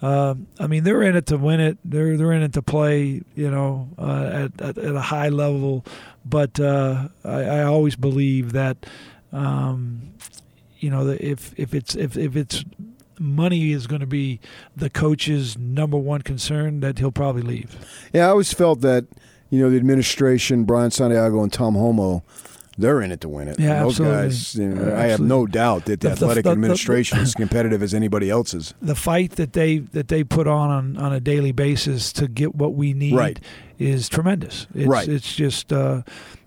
uh, I mean they're in it to win it. They're they're in it to play you know uh, at, at, at a high level. But uh, I, I, always believe that um, you know if if it's if if it's money is going to be the coach's number one concern that he'll probably leave yeah I always felt that you know, the administration, Brian Santiago and Tom Holmoe, they're in it to win it. Yeah, those absolutely. guys. You know, I have no doubt that the, the athletic the, the, administration is competitive as anybody else's. The fight that they that they put on on, on a daily basis to get what we need right. is tremendous. It's, right. It's just. Uh,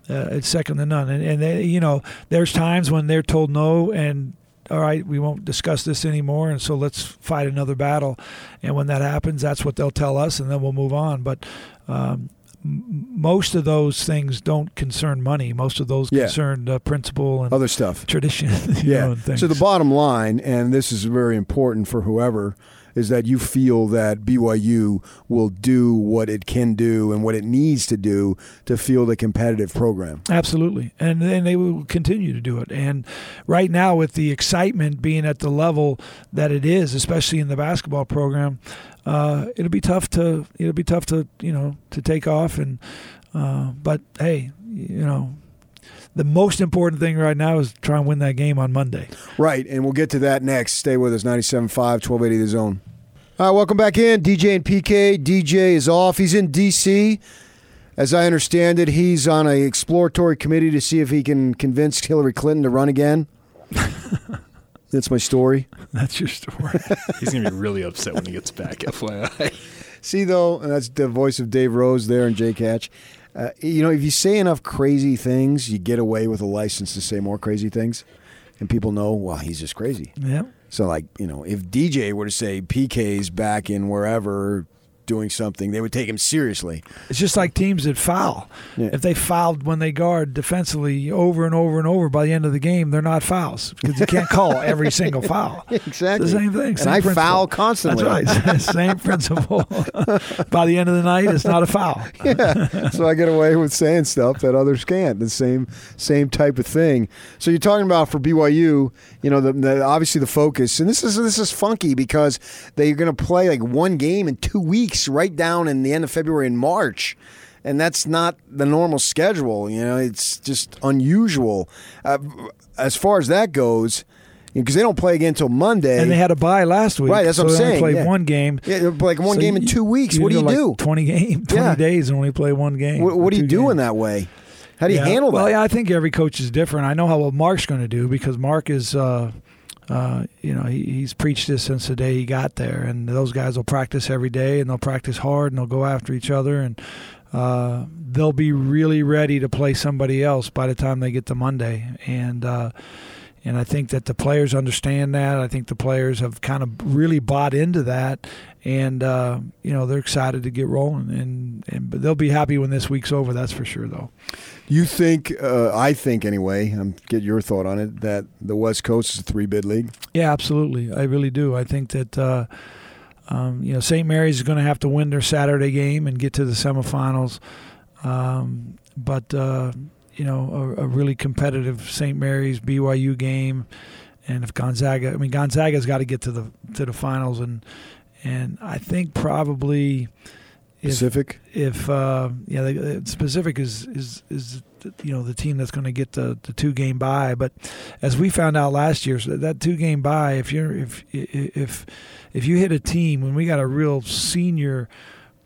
uh, it's second to none, and, and they, you know, there's times when they're told no, and all right, we won't discuss this anymore, and so let's fight another battle. And when that happens, that's what they'll tell us, and then we'll move on. But um, most of those things don't concern money. Most of those yeah. concern uh, principle and other stuff, tradition. yeah. Know, so the bottom line, and this is very important for whoever, is that you feel that BYU will do what it can do and what it needs to do to field a competitive program. Absolutely, and and they will continue to do it. And right now, with the excitement being at the level that it is, especially in the basketball program, uh, it'll be tough to it'll be tough to you know to take off. And uh, but hey, you know the most important thing right now is try and win that game on Monday. Right, and we'll get to that next. Stay with us, 97.5, 1280 The Zone. All right, welcome back in. DJ and PK. DJ is off. He's in D.C. As I understand it, he's on an exploratory committee to see if he can convince Hillary Clinton to run again. That's my story. That's your story. He's going to be really upset when he gets back, FYI. See, though, and that's the voice of Dave Rose there and Jay Catch. Uh, you know, if you say enough crazy things, you get away with a license to say more crazy things, and people know, well, he's just crazy. Yeah. So, like, you know, if DJ were to say PK's back in wherever doing something, they would take him seriously. It's just like teams that foul. Yeah. If they fouled when they guard defensively over and over and over, by the end of the game, they're not fouls because you can't call every single foul. exactly. The same thing. And I principle. foul constantly. That's right. same principle. by the end of the night, it's not a foul. yeah. So I get away with saying stuff that others can't. The same same type of thing. So you're talking about for BYU, you know, the, the obviously the focus, and this is this is funky because they're going to play like one game in two weeks, right down in the end of February and March. And that's not the normal schedule. You know, it's just unusual. Uh, as far as that goes, because they don't play again until Monday. And they had a bye last week. Right, that's what I'm they only saying, Played yeah. one game. yeah, like one So game in two weeks. What do you like do? Twenty game, twenty Yeah. days, and only play one game. What, what do you do games. in that way? How do you Yeah. handle that? Well, yeah, I think every coach is different. I know how what Mark's going to do because Mark is, uh, uh, you know, he, he's preached this since the day he got there, and those guys will practice every day, and they'll practice hard, and they'll go after each other, and uh, they'll be really ready to play somebody else by the time they get to Monday, and. Uh, and I think that the players understand that. I think the players have kind of really bought into that, and uh, you know they're excited to get rolling. And, and but they'll be happy when this week's over. That's for sure, though. You think? Uh, I think anyway. I'm get your thought on it. That the West Coast is a three bid league. Yeah, absolutely. I really do. I think that uh, um, you know St. Mary's is going to have to win their Saturday game and get to the semifinals. Um, but uh, you know, a, a really competitive St. Mary's BYU game, and if Gonzaga, I mean Gonzaga's got to get to the to the finals, and and I think probably Pacific. if uh, yeah, the, the Pacific is is is you know the team that's going to get the, the two game bye. But as we found out last year, so that two game bye, if you're if if if you hit a team when we got a real senior,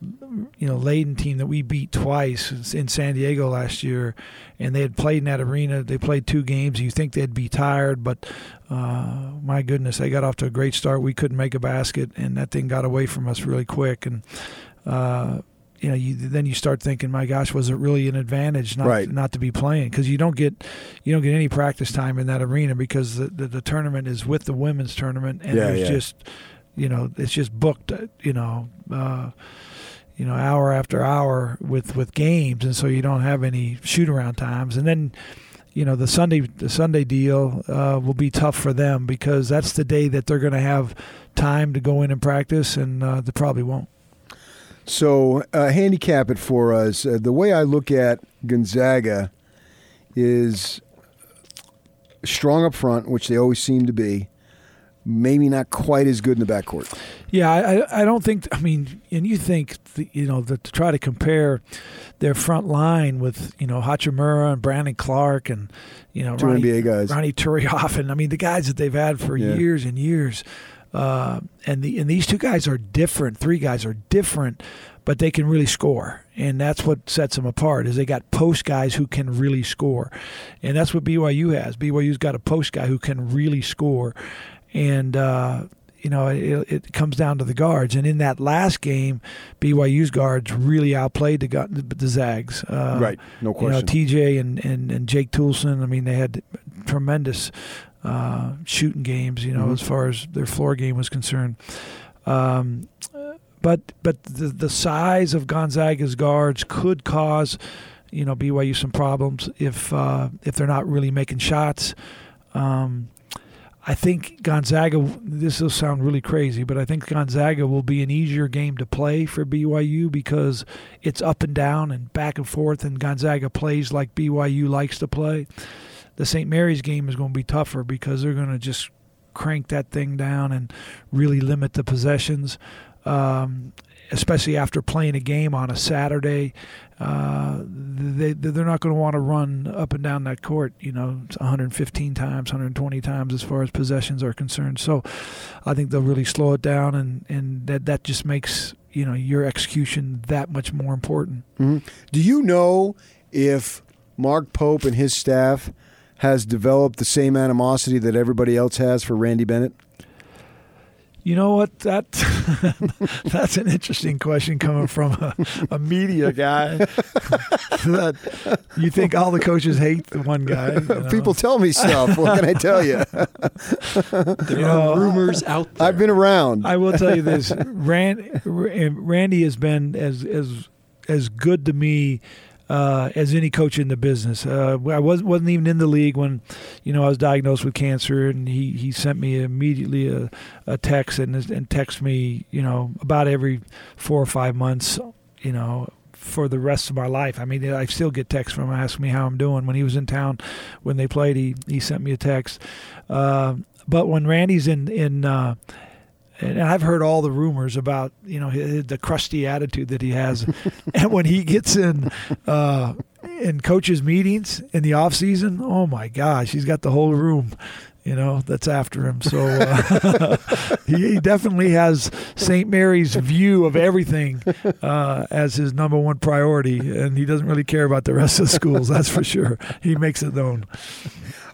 you know, laden team that we beat twice in San Diego last year, and they had played in that arena. They played two games. You think they'd be tired, but uh, my goodness, they got off to a great start. We couldn't make a basket, and that thing got away from us really quick. And uh, you know, you, then you start thinking, my gosh, was it really an advantage not Right. not to be playing? Because you don't get you don't get any practice time in that arena because the, the, the tournament is with the women's tournament, and Yeah, there's yeah. just you know it's just booked. uh, You know. Uh, you know, hour after hour with, with games, and so you don't have any shoot around times. And then, you know, the Sunday the Sunday deal uh, will be tough for them because that's the day that they're going to have time to go in and practice, and uh, they probably won't. So uh, handicap it for us. Uh, the way I look at Gonzaga is strong up front, which they always seem to be. Maybe not quite as good in the backcourt. Yeah, I, I- don't think. I mean, and you think the, you know that to try to compare their front line with you know Hachimura and Brandon Clarke and you know Two Ronnie, NBA guys. Ronny Turiaf and I mean the guys that they've had for Yeah. years and years. Uh, and the and these two guys are different. Three guys are different, but they can really score, and that's what sets them apart. Is they got post guys who can really score, and that's what BYU has. BYU's got a post guy who can really score, and uh, you know it, it comes down to the guards. And in that last game, BYU's guards really outplayed the the Zags. Uh, right, no you know, question. TJ and, and, and Jake Toolson, I mean, they had tremendous uh, shooting games, you know, Mhm. as far as their floor game was concerned. Um, but but the, the size of Gonzaga's guards could cause, you know, BYU some problems if uh, if they're not really making shots. Um, I think Gonzaga. This will sound really crazy, but I think Gonzaga will be an easier game to play for BYU because it's up and down and back and forth, and Gonzaga plays like BYU likes to play. The St. Mary's game is going to be tougher because they're going to just crank that thing down and really limit the possessions. Um, especially after playing a game on a Saturday, uh, they they're not going to want to run up and down that court, you know, 115 times, 120 times as far as possessions are concerned. So, I think they'll really slow it down, and and that that just makes you know your execution that much more important. Mm-hmm. Do you know if Mark Pope and his staff has developed the same animosity that everybody else has for Randy Bennett? You know what? That that's an interesting question coming from a, a media guy. that you think all the coaches hate the one guy? You know? People tell me stuff. what can I tell you? there you are know, rumors out there. I've been around. I will tell you this: Rand, Randy has been as as as good to me uh, as any coach in the business. Uh, I was, wasn't even in the league when, you know, I was diagnosed with cancer, and he, he sent me immediately a, a text and and text me, you know, about every four or five months, you know, for the rest of my life. I mean, I still get texts from him asking me how I'm doing. When he was in town, when they played, he he sent me a text. Uh, but when Randy's in in uh, and I've heard all the rumors about you know the crusty attitude that he has, and when he gets in uh, in coaches meetings in the off season, oh my gosh, he's got the whole room, you know, that's after him. So uh, he, he, definitely has St. Mary's view of everything uh, as his number one priority, and he doesn't really care about the rest of the schools. That's for sure. He makes it known.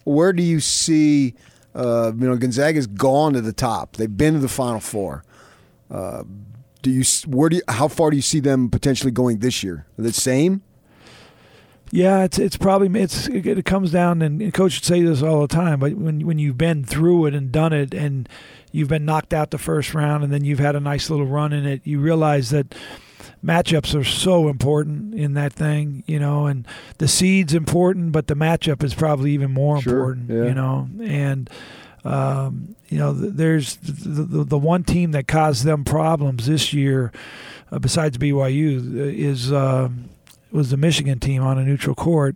Where do you see? Uh, you know, Gonzaga's gone to the top. They've been to the Final Four. Uh, do you where do you, how far do you see them potentially going this year? The same? Yeah, it's it's probably it's it comes down and, coach would say this all the time, but when when you've been through it and done it and you've been knocked out the first round and then you've had a nice little run in it, you realize that matchups are so important in that thing, you know, and the seed's important, but the matchup is probably even more sure, important, yeah. you know, and. Um, you know, there's the, the, the one team that caused them problems this year, uh, besides BYU, is uh, was the Michigan team on a neutral court,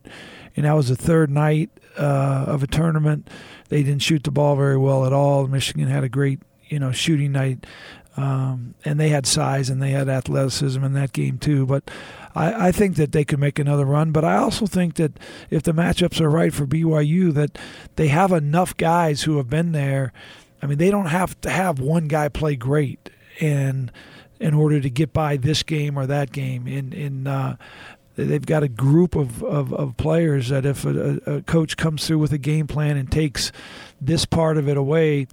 and that was the third night uh, of a tournament. They didn't shoot the ball very well at all. Michigan had a great, you know, shooting night. Um, and they had size and they had athleticism in that game too. But I, I, think that they could make another run. But I also think that if the matchups are right for BYU, that they have enough guys who have been there. I mean, they don't have to have one guy play great and in order to get by this game or that game. In in uh, they've got a group of, of, of players that if a, a coach comes through with a game plan and takes this part of it away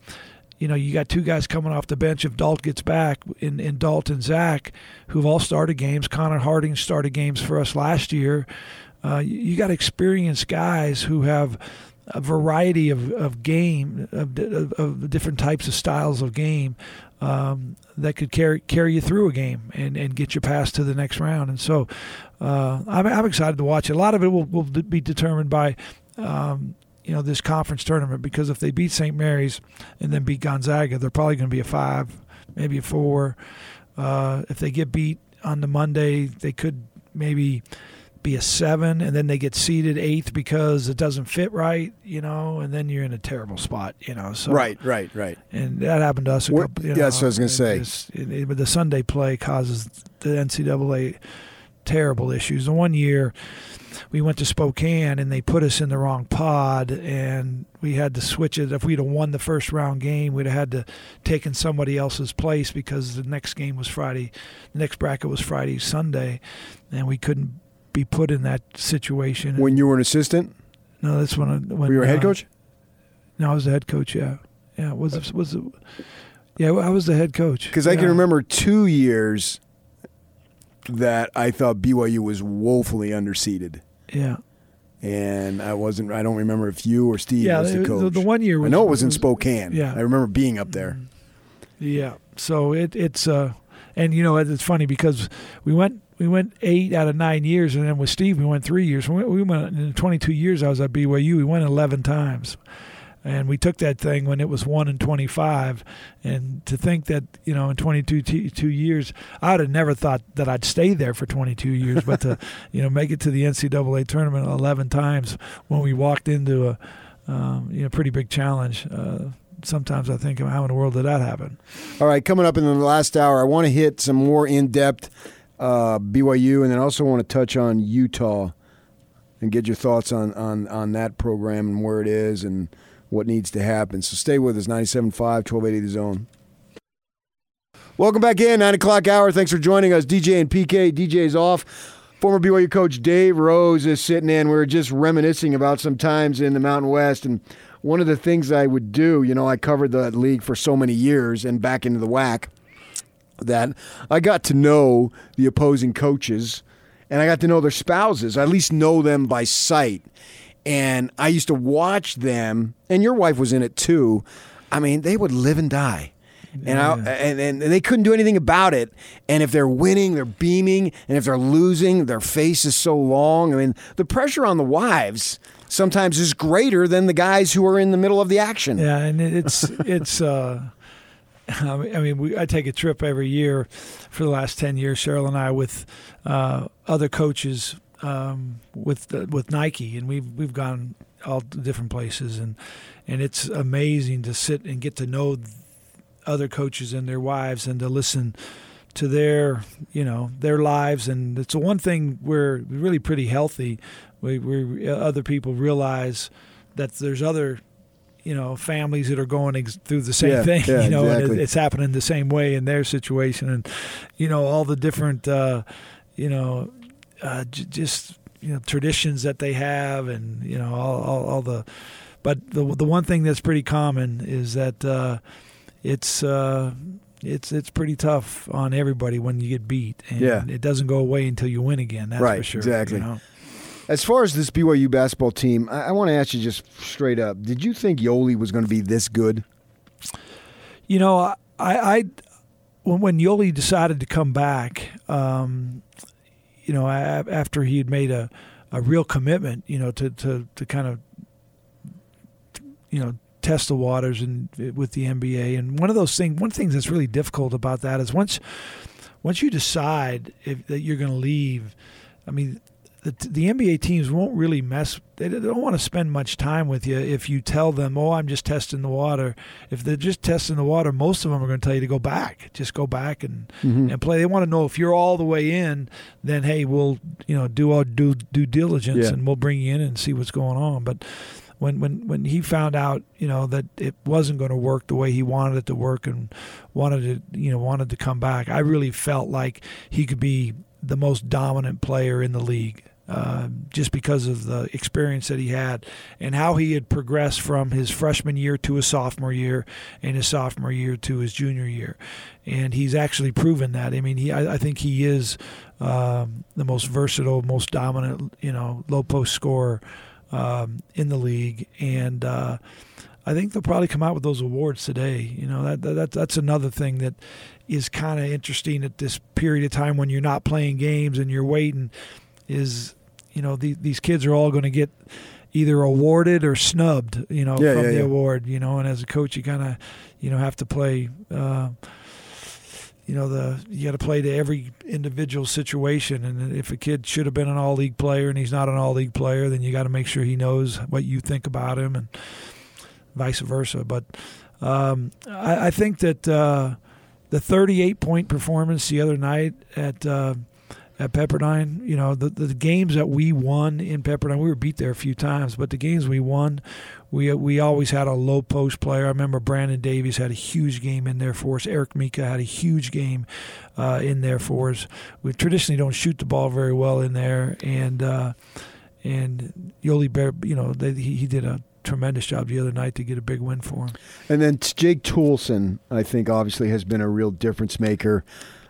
you know, you got two guys coming off the bench if Dalt gets back in, in Dalt and Zach, who've all started games. Connor Harding started games for us last year. Uh, you, got experienced guys who have a variety of, of game, of, of, of different types of styles of game um, that could carry carry you through a game and, and get you past to the next round. And so uh, I'm, I'm excited to watch it. A lot of it will, will be determined by um, you know this conference tournament because if they beat St. Mary's and then beat Gonzaga, they're probably going to be a five, maybe a four. Uh, if they get beat on the Monday, they could maybe be a seven, and then they get seeded eighth because it doesn't fit right, you know, and then you're in a terrible spot, you know. So right, right, right. And that happened to us. A couple, know, yeah, that's what I was going to say. Just, it, it, but the Sunday play causes the NCAA terrible issues. The one year we went to Spokane and they put us in the wrong pod and we had to switch it. If we'd have won the first round game, we'd have had to taken somebody else's place because the next game was Friday, the next bracket was Friday, Sunday, and we couldn't be put in that situation. When you were an assistant? No, that's when I, when you were a head uh, coach. No, I was the head coach. Yeah, yeah. Was it, was it, yeah, I was the head coach. Because yeah. I can remember two years that I thought BYU was woefully underseeded. Yeah. And I wasn't. I don't remember if you or Steve yeah, was the coach. The, the one year. Was, I know it was in Spokane. Yeah. I remember being up there. Yeah. So it it's uh, and you know it's funny because we went we went eight out of nine years, and then with Steve we went three years. We went, we went in 22 years. I was at BYU. We went 11 times. And we took that thing when it was one and twenty five, and to think that you know in 22 t- two years, I would have never thought that I'd stay there for twenty two years, but to you know make it to the NCAA tournament eleven times when we walked into a um, you know pretty big challenge. Uh, sometimes I think, how in the world did that happen? All right, coming up in the last hour, I want to hit some more in depth uh, BYU, and then I also want to touch on Utah and get your thoughts on, on, on that program and where it is and what needs to happen. So stay with us, 97.5, 1280 The Zone. Welcome back in, 9 o'clock hour. Thanks for joining us. DJ and PK. DJ's off. Former BYU coach Dave Rose is sitting in. We were just reminiscing about some times in the Mountain West. And one of the things I would do, you know, I covered the league for so many years and back into the WAC that I got to know the opposing coaches and I got to know their spouses. I at least know them by sight. And I used to watch them, and your wife was in it too. I mean, they would live and die. And, I, and and they couldn't do anything about it. And if they're winning, they're beaming, and if they're losing, their face is so long. I mean, the pressure on the wives sometimes is greater than the guys who are in the middle of the action. Yeah, and it's it's. Uh, I mean, we, I take a trip every year for the last ten years, Cheryl and I, with uh, other coaches um, with uh, with Nike, and we've we've gone all different places, and and it's amazing to sit and get to know other coaches and their wives, and to listen to their you know their lives, and it's the one thing we're really pretty healthy. We we other people realize that there's other you know families that are going ex- through the same Yeah, thing yeah, you know exactly. and it, it's happening the same way in their situation and you know all the different uh, you know uh, j- just you know traditions that they have and you know all, all, all the but the the one thing that's pretty common is that uh, it's uh, it's it's pretty tough on everybody when you get beat and Yeah. it doesn't go away until you win again that's Right, for sure exactly. you know? As far as this BYU basketball team, I, I want to ask you just straight up: Did you think Yoeli was going to be this good? You know, I, I when when Yoeli decided to come back, um, you know, after he had made a, a real commitment, you know, to, to, to kind of, you know, test the waters and eh, with the NBA. And one of those things, one thing that's really difficult about that is once, once you decide if, that you're going to leave, I mean, the, the NBA teams won't really mess. They don't want to spend much time with you if you tell them, "Oh, I'm just testing the water." If they're just testing the water, most of them are going to tell you to go back, just go back and mm-hmm. and play. They want to know if you're all the way in. Then hey, we'll you know do our due due diligence Yeah. and we'll bring you in and see what's going on. But when when when he found out, you know, that it wasn't going to work the way he wanted it to work and wanted to, you know, wanted to come back, I really felt like he could be the most dominant player in the league. Uh, just because of the experience that he had and how he had progressed from his freshman year to his sophomore year and his sophomore year to his junior year. And he's actually proven that. I mean, he I, I think he is um, the most versatile, most dominant, you know, low post scorer um, in the league. And uh, I think they'll probably come out with those awards today. You know, that, that that's another thing that is kind of interesting at this period of time when you're not playing games and you're waiting. Is you know the, these kids are all going to get either awarded or snubbed. You know Yeah, from yeah, the yeah. award. You know, and as a coach, you kind of you know have to play. Uh, you know the you got to play to every individual situation and if a kid should have been an all league player and he's not an all league player then you got to make sure he knows what you think about him and vice versa but um, I, I think that uh, the 38 point performance the other night at uh, at Pepperdine, you know, the, the games that we won in Pepperdine, we were beat there a few times, but the games we won, we we always had a low post player. I remember Brandon Davies had a huge game in there for us. Eric Mika had a huge game uh, in there for us. We traditionally don't shoot the ball very well in there, and uh, and Yoeli Bear, you know, they, he, he did a tremendous job the other night to get a big win for him. And then Jake Toolson, I think, obviously has been a real difference maker.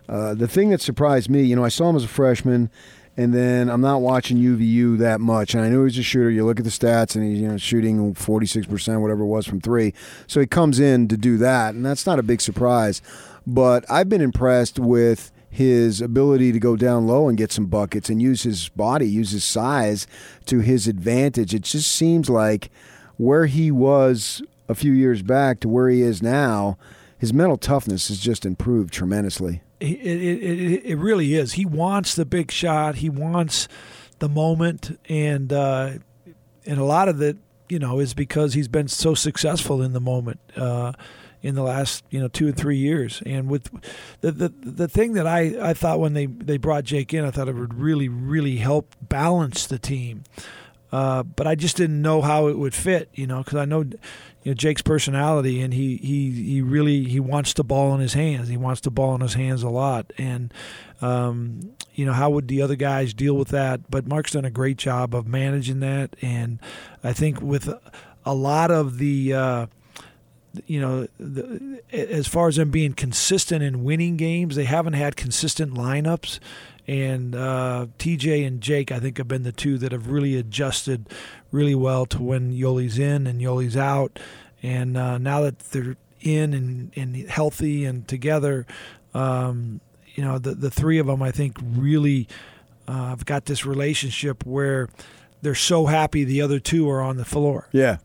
Uh, the thing that surprised me, you know, I saw him as a freshman, and then I'm not watching UVU that much. And I knew he was a shooter. You look at the stats, and he's you know shooting 46 percent, whatever it was from three. So he comes in to do that, and that's not a big surprise. But I've been impressed with his ability to go down low and get some buckets and use his body, use his size to his advantage. It just seems like where he was a few years back to where he is now, his mental toughness has just improved tremendously. It, it, it, really is. He wants the big shot. He wants the moment, and uh, and a lot of it, you know, is because he's been so successful in the moment. Uh, in the last you know two or three years. And with the the, the thing that I, I thought when they, they brought Jake in, I thought it would really really help balance the team. Uh, but I just didn't know how it would fit, you know, because I know, you know, Jake's personality, and he, he he really he wants the ball in his hands. He wants the ball in his hands a lot, and um, you know, how would the other guys deal with that? But Mark's done a great job of managing that, and I think with a lot of the. Uh, you know, the, as far as them being consistent in winning games, they haven't had consistent lineups. And uh, TJ and Jake, I think, have been the two that have really adjusted really well to when Yoeli's in and Yoeli's out. And uh, now that they're in and, and healthy and together, um, you know, the, the three of them, I think, really uh, have got this relationship where they're so happy the other two are on the floor. Yeah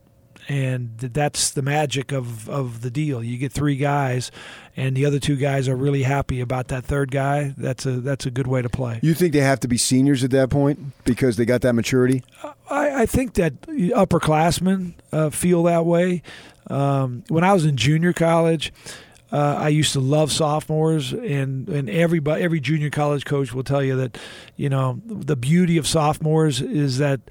and that's the magic of, of the deal. You get three guys, and the other two guys are really happy about that third guy. That's a that's a good way to play. You think they have to be seniors at that point because they got that maturity? I, I think that upperclassmen uh, feel that way. Um, when I was in junior college. Uh, I used to love sophomores, and and everybody, every junior college coach will tell you that, you know, the beauty of sophomores is that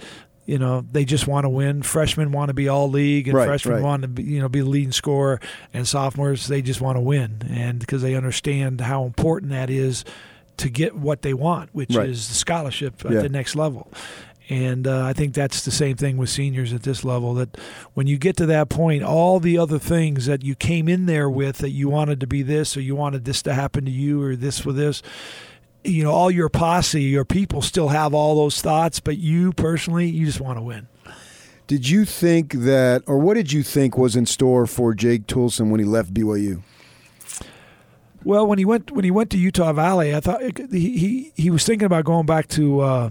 you know they just want to win. Freshmen want to be all league, and right, freshmen right. want to be, you know be the leading scorer, and sophomores they just want to win, and because they understand how important that is to get what they want, which right. is the scholarship at yeah. the next level. And uh, I think that's the same thing with seniors at this level. That when you get to that point, all the other things that you came in there with that you wanted to be this, or you wanted this to happen to you, or this for this, you know, all your posse, your people still have all those thoughts, but you personally, you just want to win. Did you think that, or what did you think was in store for Jake Toolson when he left BYU? Well, when he went when he went to Utah Valley, I thought he he, he was thinking about going back to uh,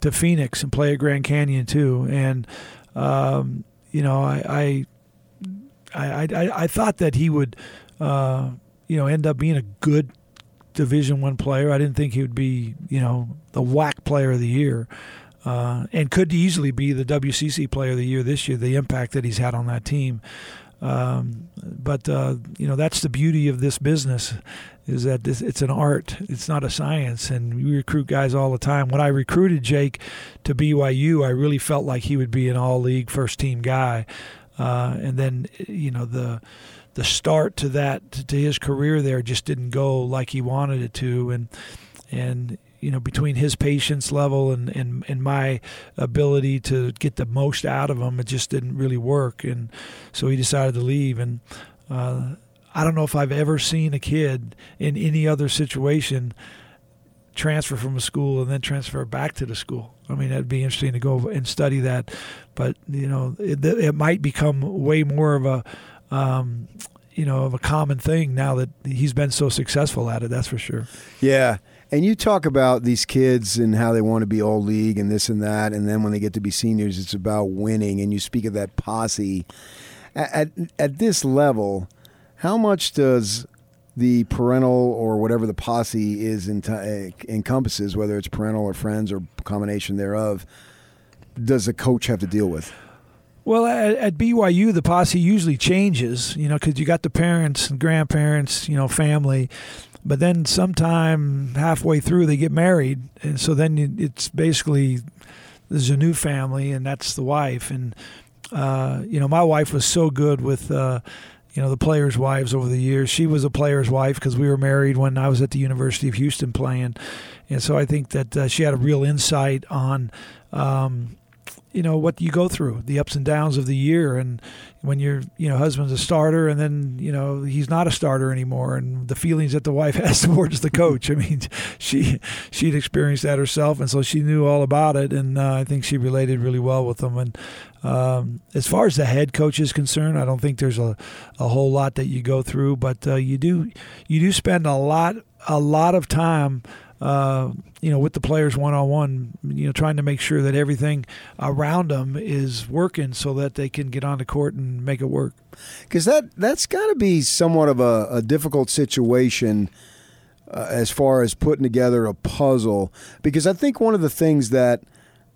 to Phoenix and play at Grand Canyon too, and um, you know I I, I I thought that he would uh, you know end up being a good Division One player. I didn't think he would be, you know, the WAC player of the year, uh, and could easily be the WCC player of the year this year. The impact that he's had on that team. Um, but uh, you know that's the beauty of this business is that this, it's an art it's not a science and we recruit guys all the time when i recruited jake to byu i really felt like he would be an all league first team guy uh, and then you know the the start to that to his career there just didn't go like he wanted it to. And and you know between his patience level and, and, and my ability to get the most out of him it just didn't really work. And so he decided to leave. And uh, I don't know if I've ever seen a kid in any other situation transfer from a school and then transfer back to the school. I mean, that'd be interesting to go and study that, but you know, it, it might become way more of a um, you know, of a common thing now that he's been so successful at it. That's for sure. Yeah. And you talk about these kids and how they want to be all league and this and that, and then when they get to be seniors, it's about winning. And you speak of that posse. At at, at this level, how much does the parental or whatever the posse is t- encompasses, whether it's parental or friends or combination thereof, does the coach have to deal with? Well, at, at, BYU, the posse usually changes, you know, because you got the parents and grandparents, you know, family. But then sometime halfway through, they get married. And so then it's basically there's a new family, and that's the wife. And, uh, you know, my wife was so good with, uh, you know, the players' wives over the years. She was a player's wife because we were married when I was at the University of Houston playing. And so I think that uh, she had a real insight on, um, you know what you go through the ups and downs of the year and when your you know husband's a starter and then you know he's not a starter anymore and the feelings that the wife has towards the coach. I mean she she'd experienced that herself and so she knew all about it and uh, i think she related really well with them. And um, as far as the head coach is concerned i don't think there's a, a whole lot that you go through but uh, you do you do spend a lot a lot of time uh, you know, with the players one on one, you know, trying to make sure that everything around them is working so that they can get on the court and make it work. Because that that's got to be somewhat of a, a difficult situation. Uh, as far as putting together a puzzle, because I think one of the things that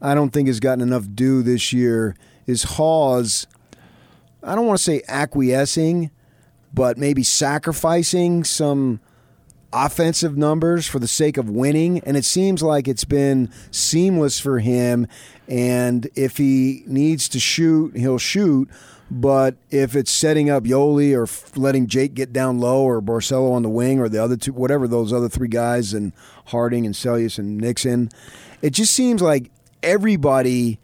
I don't think has gotten enough due this year is Haws. I don't want to say acquiescing, but maybe sacrificing some offensive numbers for the sake of winning. And it seems like it's been seamless for him. And if he needs to shoot, he'll shoot. But if it's setting up Yoeli or letting Jake get down low or Barcelo on the wing or the other two, whatever those other three guys and Harding and Seljaas and Nixon, it just seems like everybody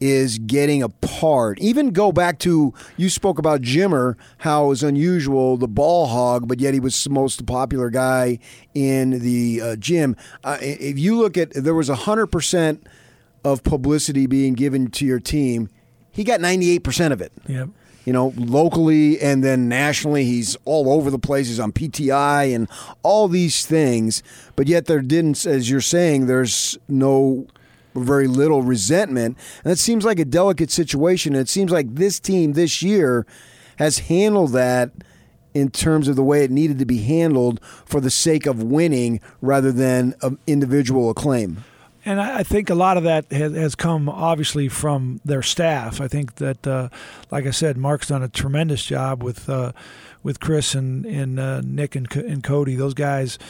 is getting apart. Even go back to you spoke about Jimmer, how it was unusual, the ball hog, but yet he was the most popular guy in the uh, gym. Uh, if you look at, there was hundred percent of publicity being given to your team. He got ninety eight percent of it. Yep. You know, locally and then nationally, he's all over the place. He's on PTI and all these things, but yet there didn't, as you're saying, there's no very little resentment. And it seems like a delicate situation. And it seems like this team this year has handled that in terms of the way it needed to be handled for the sake of winning rather than individual acclaim. And I think a lot of that has come obviously from their staff. I think that, uh, like I said, Mark's done a tremendous job with uh, with Chris and and uh, Nick and, and Cody. Those guys,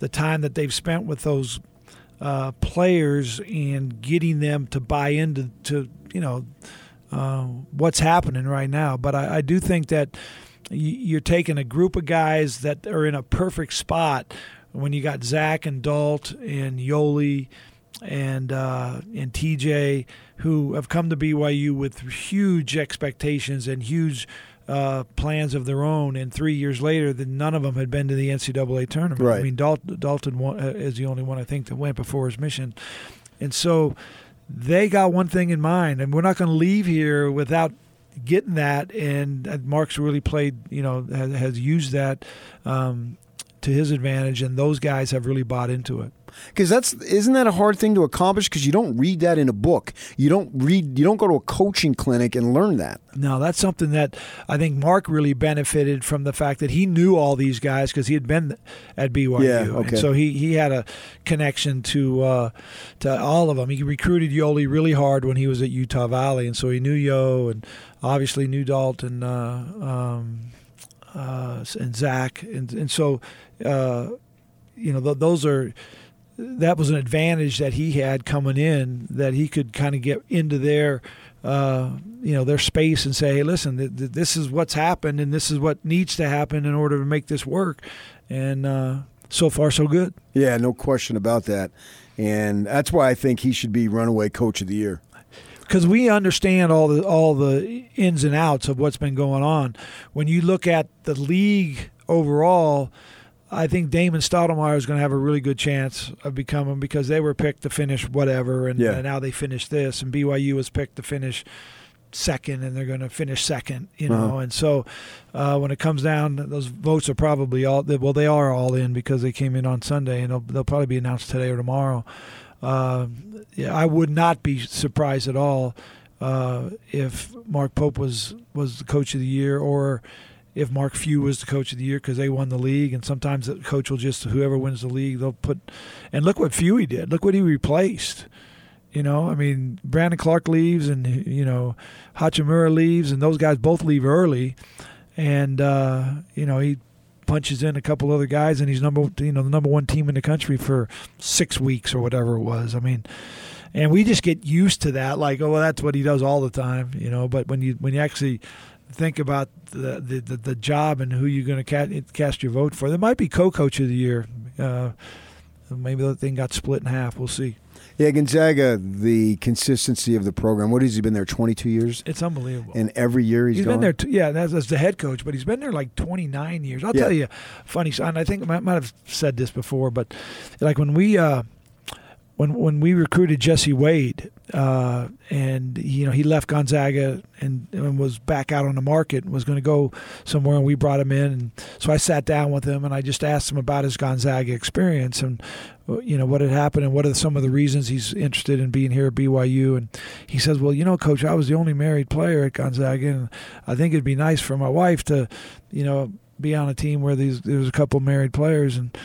the time that they've spent with those uh, players and getting them to buy into to you know uh, what's happening right now. But I, I do think that you're taking a group of guys that are in a perfect spot when you got Zach and Dalt and Yoeli and uh, and TJ who have come to BYU with huge expectations and huge uh, plans of their own, and three years later, then none of them had been to the NCAA tournament. Right. I mean, Dalton, Dalton uh, is the only one I think that went before his mission, and so they got one thing in mind, and we're not going to leave here without getting that. And uh, Mark's really played, you know, has, has used that um, to his advantage, and those guys have really bought into it because that's isn't that a hard thing to accomplish? Because you don't read that in a book. You don't read you don't go to a coaching clinic and learn that. No that's something that i think mark really benefited from the fact that he knew all these guys because he had been at byu yeah, okay. and so he, he had a connection to uh, to all of them he recruited yoeli really hard when he was at utah valley and so he knew yo and obviously knew dalton uh, um, uh, and zach. And, and so uh, you know th- those are that was an advantage that he had coming in that he could kind of get into their uh, you know their space and say hey listen th- th- this is what's happened and this is what needs to happen in order to make this work. And uh, so far so good. Yeah no question about that. And that's why I think he should be runaway coach of the year. Because we understand all the all the ins and outs of what's been going on. When you look at the league overall I think Damon Stoudemire is going to have a really good chance of becoming because they were picked to finish whatever, and, yeah. and now they finished this, and BYU was picked to finish second, and they're going to finish second, you know. Uh-huh. And so, uh, when it comes down, those votes are probably all well, they are all in because they came in on Sunday, and they'll, they'll probably be announced today or tomorrow. Uh, yeah, I would not be surprised at all uh, if Mark Pope was was the coach of the year or if Mark Few was the coach of the year because they won the league, and sometimes the coach will just whoever wins the league they'll put. And look what Fewy did. Look what he replaced. You know, I mean, Brandon Clarke leaves, and you know, Hachimura leaves, and those guys both leave early, and uh, you know he punches in a couple other guys, and he's number you know the number one team in the country for six weeks or whatever it was. I mean, and we just get used to that, like oh well, that's what he does all the time, you know. But when you when you actually think about the the, the, job and who you're going to cast your vote for. There might be co-coach of the year. Uh, maybe the thing got split in half. We'll see. Yeah, Gonzaga, the consistency of the program. What has he been there? Twenty two years. It's unbelievable. And every year he's, he's gone? been there. T- yeah, as, as the head coach, but he's been there like twenty nine years. I'll Yeah. tell you, funny. And I think I might, might have said this before, but like when we. Uh, when when we recruited Jesse Wade uh, and you know he left Gonzaga and, and, was back out on the market was going to go somewhere and we brought him in. And so I sat down with him and I just asked him about his Gonzaga experience and you know what had happened and what are some of the reasons he's interested in being here at BYU and he says well you know coach I was the only married player at Gonzaga and I think it'd be nice for my wife to you know be on a team where these there's a couple married players. And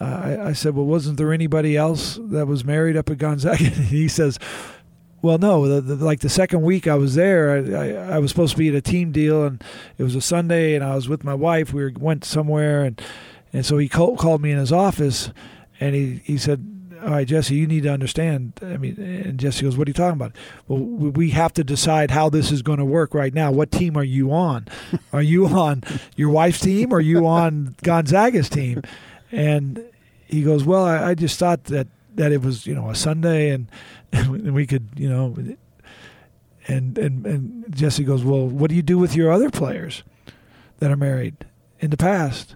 uh, I, I, said, well, wasn't there anybody else that was married up at Gonzaga? And he says, well, no. The, the, like the second week I was there, I, I, I, was supposed to be at a team deal, and it was a Sunday, and I was with my wife. We were, went somewhere, and and so he called, called me in his office, and he he said, all right, Jesse, you need to understand. I mean, and Jesse goes, what are you talking about? Well, we have to decide how this is going to work right now. What team are you on? Are you on your wife's team or are you on Gonzaga's team? And he goes, well, I, I just thought that, that it was, you know, a Sunday and, and we could, you know, and, and, and Jesse goes, well, what do you do with your other players that are married in the past?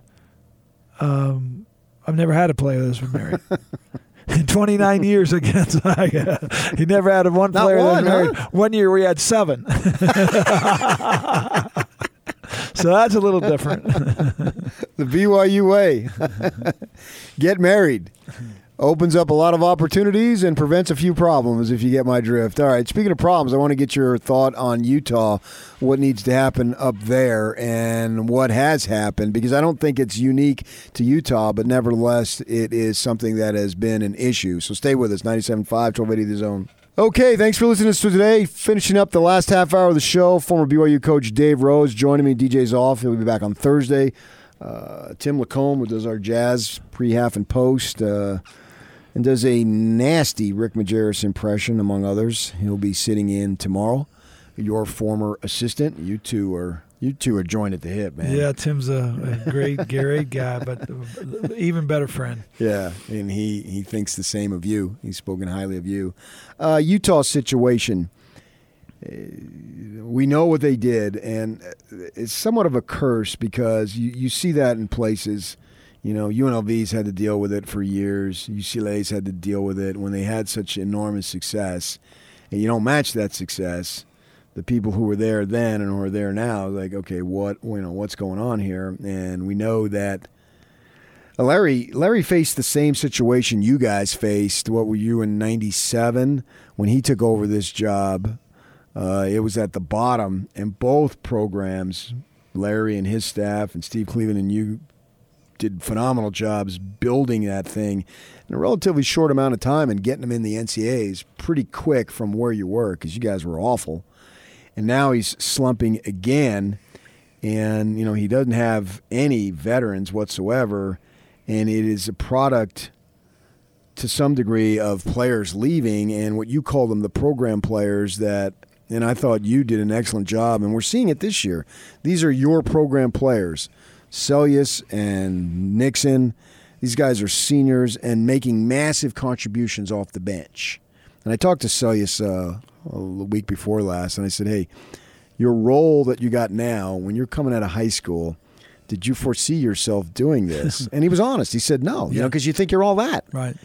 Um, I've never had a player that's been married. in 29 years against he never had one Not player one, that married. Huh? One year we had seven. so that's a little different. the BYU way. get married. Opens up a lot of opportunities and prevents a few problems if you get my drift. All right, speaking of problems, I want to get your thought on Utah, what needs to happen up there and what has happened because I don't think it's unique to Utah, but nevertheless, it is something that has been an issue. So stay with us, 97.5, 1280 The Zone. Okay, thanks for listening to today. Finishing up the last half hour of the show, former BYU coach Dave Rose joining me. DJ's off. He'll be back on Thursday. Uh, Tim LaComb, who does our jazz pre, half, and post, uh, and does a nasty Rick Majerus impression, among others. He'll be sitting in tomorrow. Your former assistant. You two are you two are joined at the hip, man. Yeah, Tim's a, a great, great guy, but even better friend. Yeah, and he he thinks the same of you. He's spoken highly of you. Uh, Utah situation. We know what they did, and it's somewhat of a curse because you, you see that in places. You know, UNLV's had to deal with it for years. UCLA's had to deal with it when they had such enormous success, and you don't match that success the people who were there then and who are there now, like, okay, what you know, what's going on here? And we know that uh, Larry Larry faced the same situation you guys faced. What were you in '97 when he took over this job? Uh, it was at the bottom, and both programs, Larry and his staff, and Steve Cleveland and you, did phenomenal jobs building that thing in a relatively short amount of time and getting them in the NCAAs pretty quick from where you were because you guys were awful and now he's slumping again. And you know he doesn't have any veterans whatsoever, and it is a product to some degree of players leaving and what you call them the program players that and I thought you did an excellent job and we're seeing it this year. These are your program players. Seljaas and Nixon, these guys are seniors and making massive contributions off the bench. And I talked to Seljaas uh, a week before last, and I said, "Hey, your role that you got now, when you're coming out of high school, did you foresee yourself doing this?" and he was honest. He said, "No, you know, because you think you're all that." Right.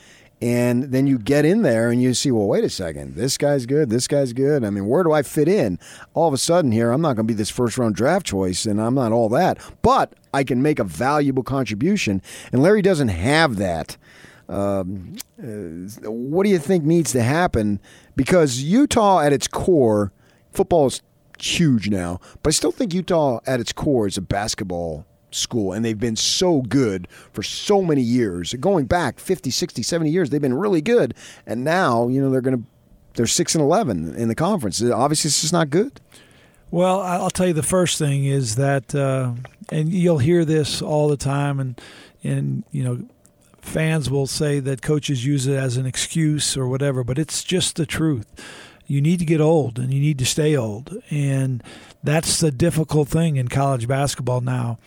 And then you get in there and you see, well, wait a second, this guy's good, this guy's good. I mean, where do I fit in? All of a sudden, here, I'm not going to be this first round draft choice, and I'm not all that, but I can make a valuable contribution. And Larry doesn't have that. Um, uh, what do you think needs to happen because Utah at its core, football is huge now, but I still think Utah at its core is a basketball school and they've been so good for so many years. Going back 50, 60, 70 years, they've been really good. And now, you know, they're going to they're 6 and 11 in the conference. Obviously, it's just not good. Well, I'll tell you the first thing is that uh, and you'll hear this all the time and and you know fans will say that coaches use it as an excuse or whatever, but it's just the truth. You need to get old and you need to stay old. And that's the difficult thing in college basketball now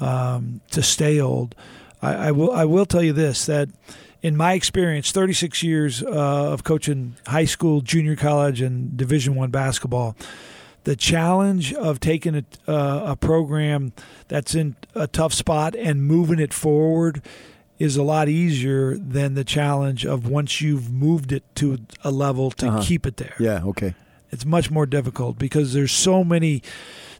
um, to stay old. I, I, will, I will tell you this that in my experience, 36 years uh, of coaching high school, junior college, and Division One basketball, the challenge of taking a, uh, a program that's in a tough spot and moving it forward is a lot easier than the challenge of once you've moved it to a level to Uh-huh. keep it there. Yeah. Okay. It's much more difficult because there's so many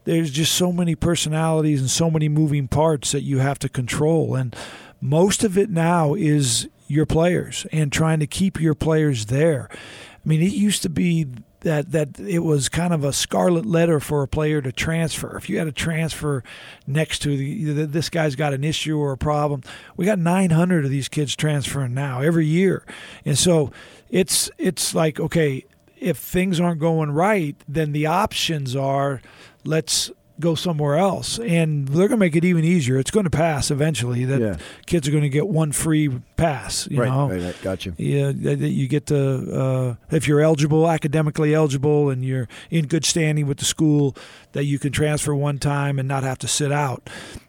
there's just so many personalities and so many moving parts that you have to control and most of it now is your players and trying to keep your players there. I mean, it used to be that that it was kind of a scarlet letter for a player to transfer. If you had a transfer next to the, this guy's got an issue or a problem, we got 900 of these kids transferring now every year, and so it's it's like okay, if things aren't going right, then the options are let's go somewhere else and they're going to make it even easier it's going to pass eventually that Yeah. kids are going to get one free pass you right, know right. Right. Gotcha. yeah, that you get to uh, if you're eligible, academically eligible, and you're in good standing with the school, that you can transfer one time and not have to sit out.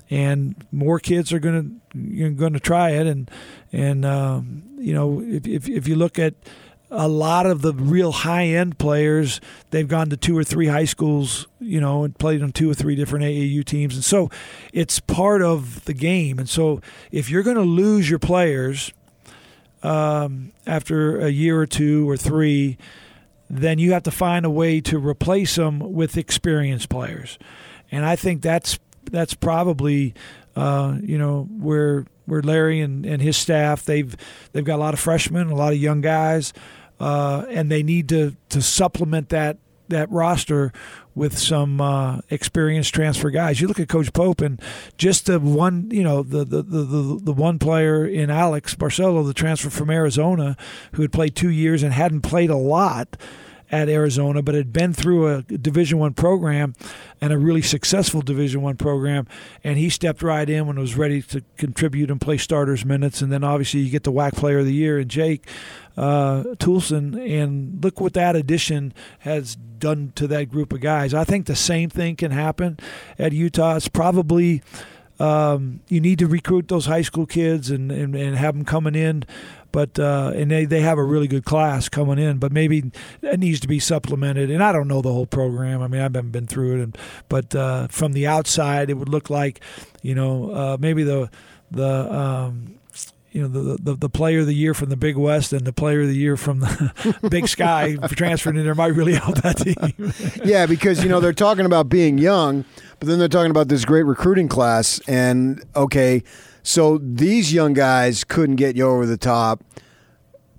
And more kids are gonna you're gonna try it, and and um, you know if, if if you look at a lot of the real high end players, they've gone to two or three high schools, you know, and played on two or three different AAU teams. And so it's part of the game. And so if you're going to lose your players um, after a year or two or three, then you have to find a way to replace them with experienced players. And I think that's that's probably uh, you know where where Larry and, and his staff they've they've got a lot of freshmen, a lot of young guys, uh, and they need to to supplement that that roster with some uh, experienced transfer guys. You look at Coach Pope and just the one, you know, the the, the, the the one player in Alex Barcelo, the transfer from Arizona, who had played two years and hadn't played a lot at Arizona, but had been through a Division One program and a really successful Division One program, and he stepped right in when it was ready to contribute and play starters minutes. And then obviously you get the WAC Player of the Year and Jake uh, Toolson, and look what that addition has done to that group of guys. I think the same thing can happen at Utah. It's probably um, you need to recruit those high school kids and, and, and have them coming in. But uh, and they, they have a really good class coming in, but maybe it needs to be supplemented. And I don't know the whole program. I mean, I haven't been through it, and, but uh, from the outside, it would look like, you know, uh, maybe the the um, you know the, the the player of the year from the Big West and the player of the year from the Big Sky transferring in there might really help that team. yeah, because you know they're talking about being young, but then they're talking about this great recruiting class, and okay, so these young guys couldn't get you over the top,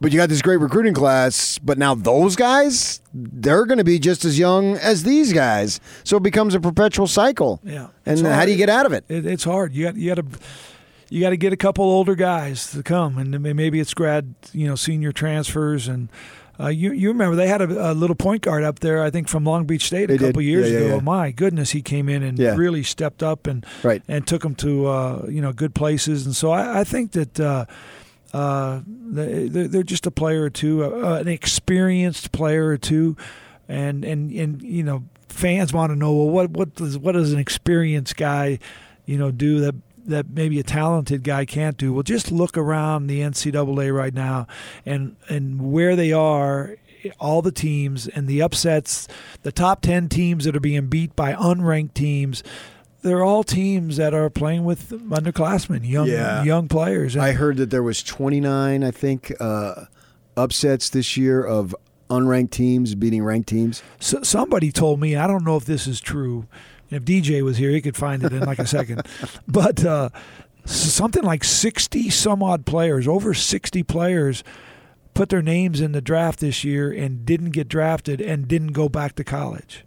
but you got this great recruiting class, but now those guys they're going to be just as young as these guys, so it becomes a perpetual cycle. Yeah, and how do you get out of it? It, it's hard. You got you got to you got to get a couple older guys to come, and maybe it's grad, you know, senior transfers, and uh, you you remember they had a, a little point guard up there, I think from Long Beach State They a couple did. years Yeah, yeah, ago. yeah. My goodness, he came in and really stepped up and Right. and took them to uh, you know good places, and so I, I think that. Uh, uh, they- they're they're just a player or two, uh, an experienced player or two, and and and you know fans want to know well what what does what does an experienced guy you know do that that maybe a talented guy can't do well just look around the NCAA right now and and where they are all the teams and the upsets the top 10 teams that are being beat by unranked teams they're all teams that are playing with underclassmen young Yeah. young players And- I heard that there was 29, I think, uh, upsets this year of unranked teams beating ranked teams. So, somebody told me, I don't know if this is true. If DJ was here, he could find it in like a second. But uh, something like 60 some odd players, over 60 players, put their names in the draft this year and didn't get drafted and didn't go back to college.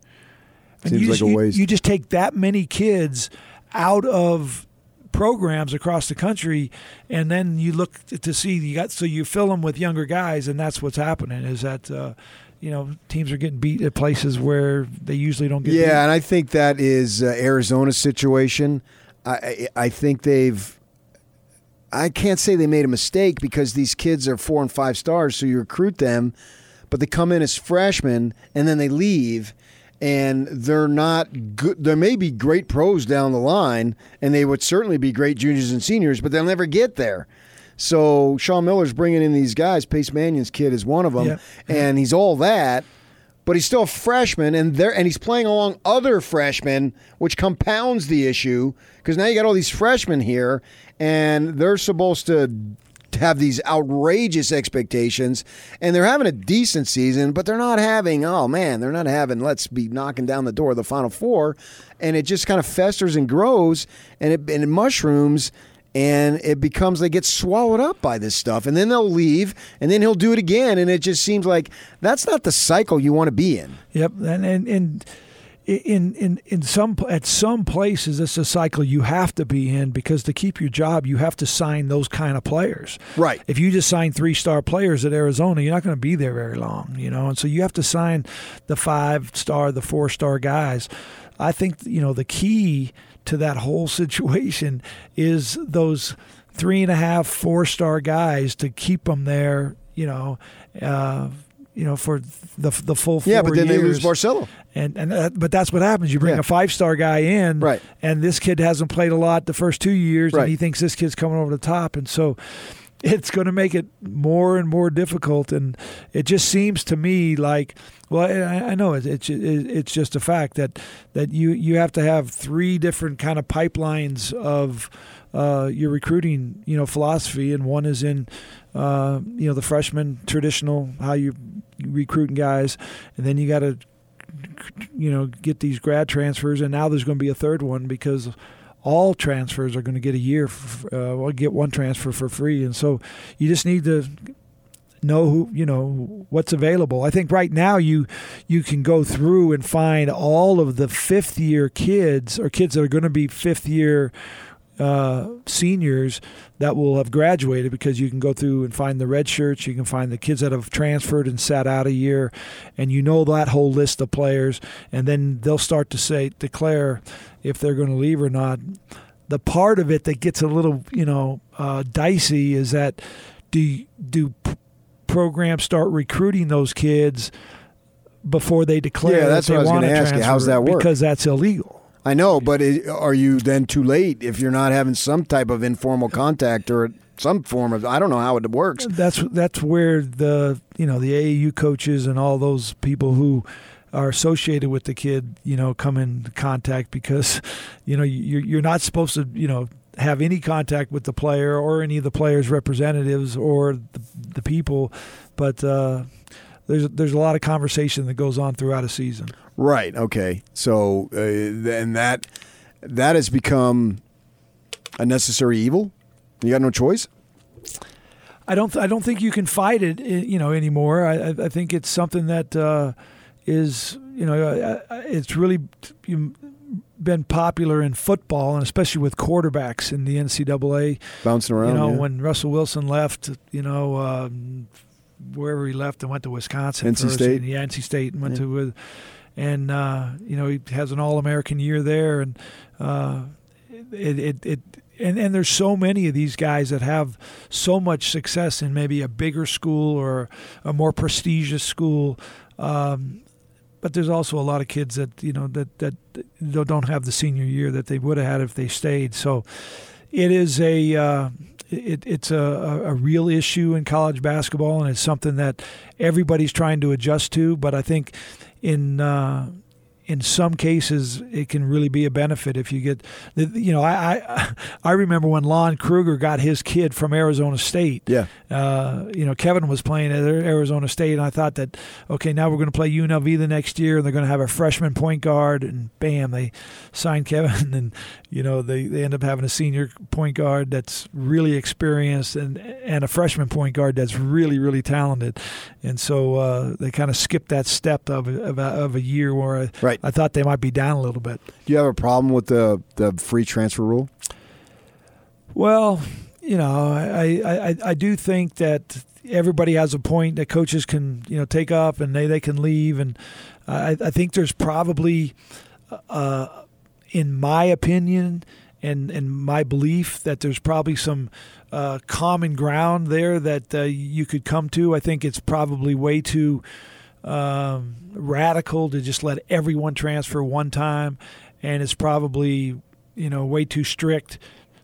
And Seems you like just, a waste. You, just take that many kids out of programs across the country and then you look to see you got so you fill them with younger guys and that's what's happening is that uh, you know teams are getting beat at places where they usually don't get beat. Yeah, and I think that is uh, Arizona's situation. I, I I think they've. I can't say they made a mistake because these kids are four and five stars, so you recruit them, but they come in as freshmen and then they leave, and they're not good. There may be great pros down the line, and they would certainly be great juniors and seniors, but they'll never get there. So Sean Miller's bringing in these guys. Pace Mannion's kid is one of them, and he's all that but he's still a freshman, and there and he's playing along other freshmen, which compounds the issue because now you got all these freshmen here, and they're supposed to have these outrageous expectations and they're having a decent season but they're not having oh man they're not having let's be knocking down the door of the final four and it just kind of festers and grows and it, and it mushrooms and it becomes they get swallowed up by this stuff and then they'll leave and then he'll do it again and it just seems like that's not the cycle you want to be in Yep, and and, and in in in some at some places it's a cycle you have to be in because to keep your job you have to sign those kind of players. Right. If you just sign three star players at Arizona, you're not going to be there very long, you know. And so you have to sign the five star, the four star guys. I think you know the key to that whole situation is those three and a half, four star guys to keep them there, you know. Uh, you know, for the the full four yeah but then years. they lose Barcelo And and but that's what happens. You bring Yeah. a five star guy in, Right. And this kid hasn't played a lot the first two years, Right. and he thinks this kid's coming over the top, and so it's going to make it more and more difficult. And it just seems to me like, well, I, I know it, it's it, it's just a fact that that you you have to have three different kind of pipelines of uh, your recruiting, you know, philosophy, and one is in, uh, you know, the freshman traditional how you recruiting guys, and then you got to you know get these grad transfers. And now there's going to be a third one because all transfers are going to get a year uh, well get one transfer for free. And so you just need to know who you know what's available. I think right now you you can go through and find all of the fifth year kids or kids that are going to be fifth year uh, seniors that will have graduated because you can go through and find the red shirts, you can find the kids that have transferred and sat out a year, and you know that whole list of players, and then they'll start to say declare if they're going to leave or not. The part of it that gets a little you know uh, dicey is that do do p- programs start recruiting those kids before they declare Yeah, that's that what I was want gonna ask you. How's that work? because that's illegal. I know, but it, are you then too late if you're not having some type of informal contact or some form of? I don't know how it works. That's that's where the you know the AAU coaches and all those people who are associated with the kid, you know, come in contact because, you know, you're you're not supposed to, you know, have any contact with the player or any of the players' representatives or the, the people, but uh, there's there's a lot of conversation that goes on throughout a season. Right. Okay. So uh, and that that has become a necessary evil. You got no choice. I don't. I don't think you can fight it, eh, you know, anymore. I, I- I think it's something that uh, is, you know, uh, uh, it's really been popular in football, and especially with quarterbacks in the NCAA. Bouncing around. you know, yeah. when Russell Wilson left, you know, um, wherever he left and went to Wisconsin, NC first, State. and, yeah, NC State, and went Yeah. to, with, and uh, you know, he has an All American year there, and uh, it, it, it, and and there's so many of these guys that have so much success in maybe a bigger school or a more prestigious school. Um, but there's also a lot of kids that you know that that don't have the senior year that they would have had if they stayed. So it is a uh, it, it's a, a real issue in college basketball, and it's something that everybody's trying to adjust to. But I think in uh, in some cases, it can really be a benefit if you get, you know, I I, I remember when Lon Kruger got his kid from Arizona State. yeah. Uh, you know, Kevin was playing at Arizona State, and I thought that, okay, now we're going to play UNLV the next year, and they're going to have a freshman point guard, and bam, they signed Kevin, and you know they, they end up having a senior point guard that's really experienced, and and a freshman point guard that's really really talented, and so uh, they kind of skipped that step of a, of a, of a year where I, Right. I thought they might be down a little bit. Do you have a problem with the the free transfer rule? Well, you know, I, I, I, do think that everybody has a point that coaches can, you know, take up and they, they can leave. And I, I think there's probably, uh, in my opinion and, and my belief, that there's probably some uh, common ground there that uh, you could come to. I think it's probably way too um, radical to just let everyone transfer one time. And it's probably, you know, way too strict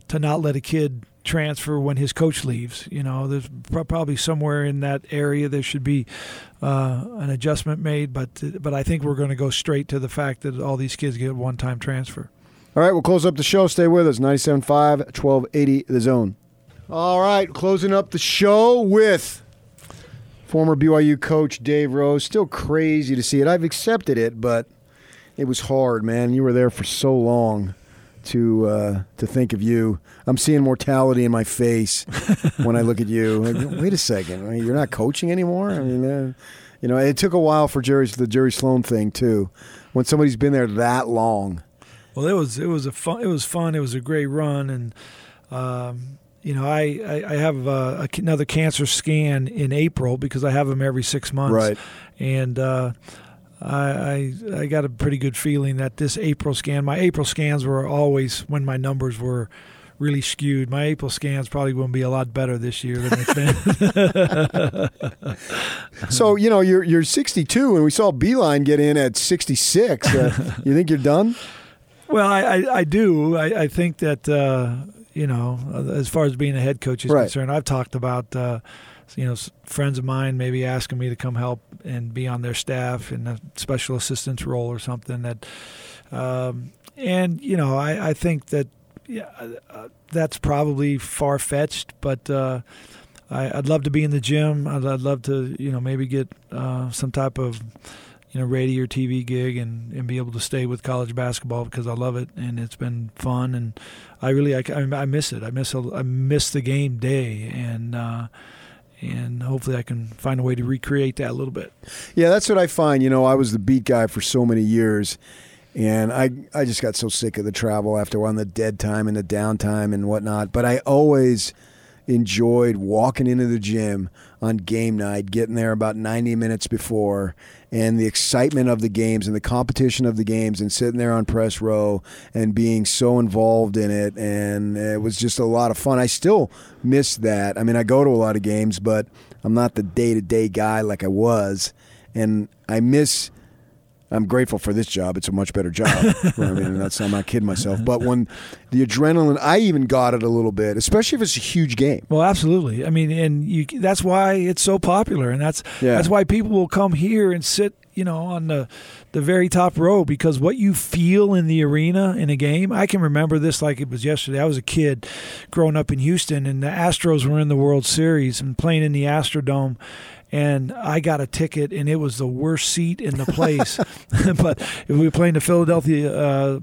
to not let a kid transfer when his coach leaves. You know, there's probably somewhere in that area there should be uh, an adjustment made, but but I think we're going to go straight to the fact that all these kids get one time transfer. All right, we'll close up the show. Stay with us. 97.5, 1280 The Zone. All right, closing up the show with former BYU coach Dave Rose. Still crazy to see it. I've accepted it, but it was hard, man. You were there for so long to uh, to think of you. I'm seeing mortality in my face when I look at you. Like, Wait a second, I mean, you're not coaching anymore. I mean, uh, you know, it took a while for Jerry's the Jerry Sloan thing too. When somebody's been there that long. Well, it was it was a fun. It was fun. It was a great run, and um, you know, I I, I have uh, another cancer scan in April because I have them every six months, Right. And uh, I, I I got a pretty good feeling that this April scan, my April scans were always when my numbers were really skewed. My April scans probably going to be a lot better this year than it's been. So you know you're you're 62, and we saw Beilein get in at 66. Uh, you think you're done? well, I, I, I do. I, I think that uh, you know, as far as being a head coach is Right. concerned, I've talked about. Uh, you know, friends of mine maybe asking me to come help and be on their staff in a special assistance role or something. That, um, and you know, I, I think that yeah, uh, that's probably far fetched, but uh, I, I'd love to be in the gym. I'd, I'd love to, you know, maybe get uh, some type of, you know, radio or TV gig and, and be able to stay with college basketball because I love it and it's been fun and I really I, I miss it. I miss I miss the game day and. Uh, and hopefully, I can find a way to recreate that a little bit. Yeah, that's what I find. You know, I was the beat guy for so many years, and I I just got so sick of the travel after on the dead time and the downtime and whatnot. But I always enjoyed walking into the gym on game night, getting there about 90 minutes before, and the excitement of the games and the competition of the games, and sitting there on press row and being so involved in it. And it was just a lot of fun. I still miss that. I mean, I go to a lot of games, but I'm not the day to day guy like I was. And I miss. I'm grateful for this job. It's a much better job. I mean, that's I'm not kidding myself. But when the adrenaline, I even got it a little bit, especially if it's a huge game. Well, absolutely. I mean, and you, that's why it's so popular, and that's Yeah. that's why people will come here and sit, you know, on the the very top row because what you feel in the arena in a game. I can remember this like it was yesterday. I was a kid growing up in Houston, and the Astros were in the World Series and playing in the Astrodome. And I got a ticket, and it was the worst seat in the place. but if we were playing the Philadelphia, uh,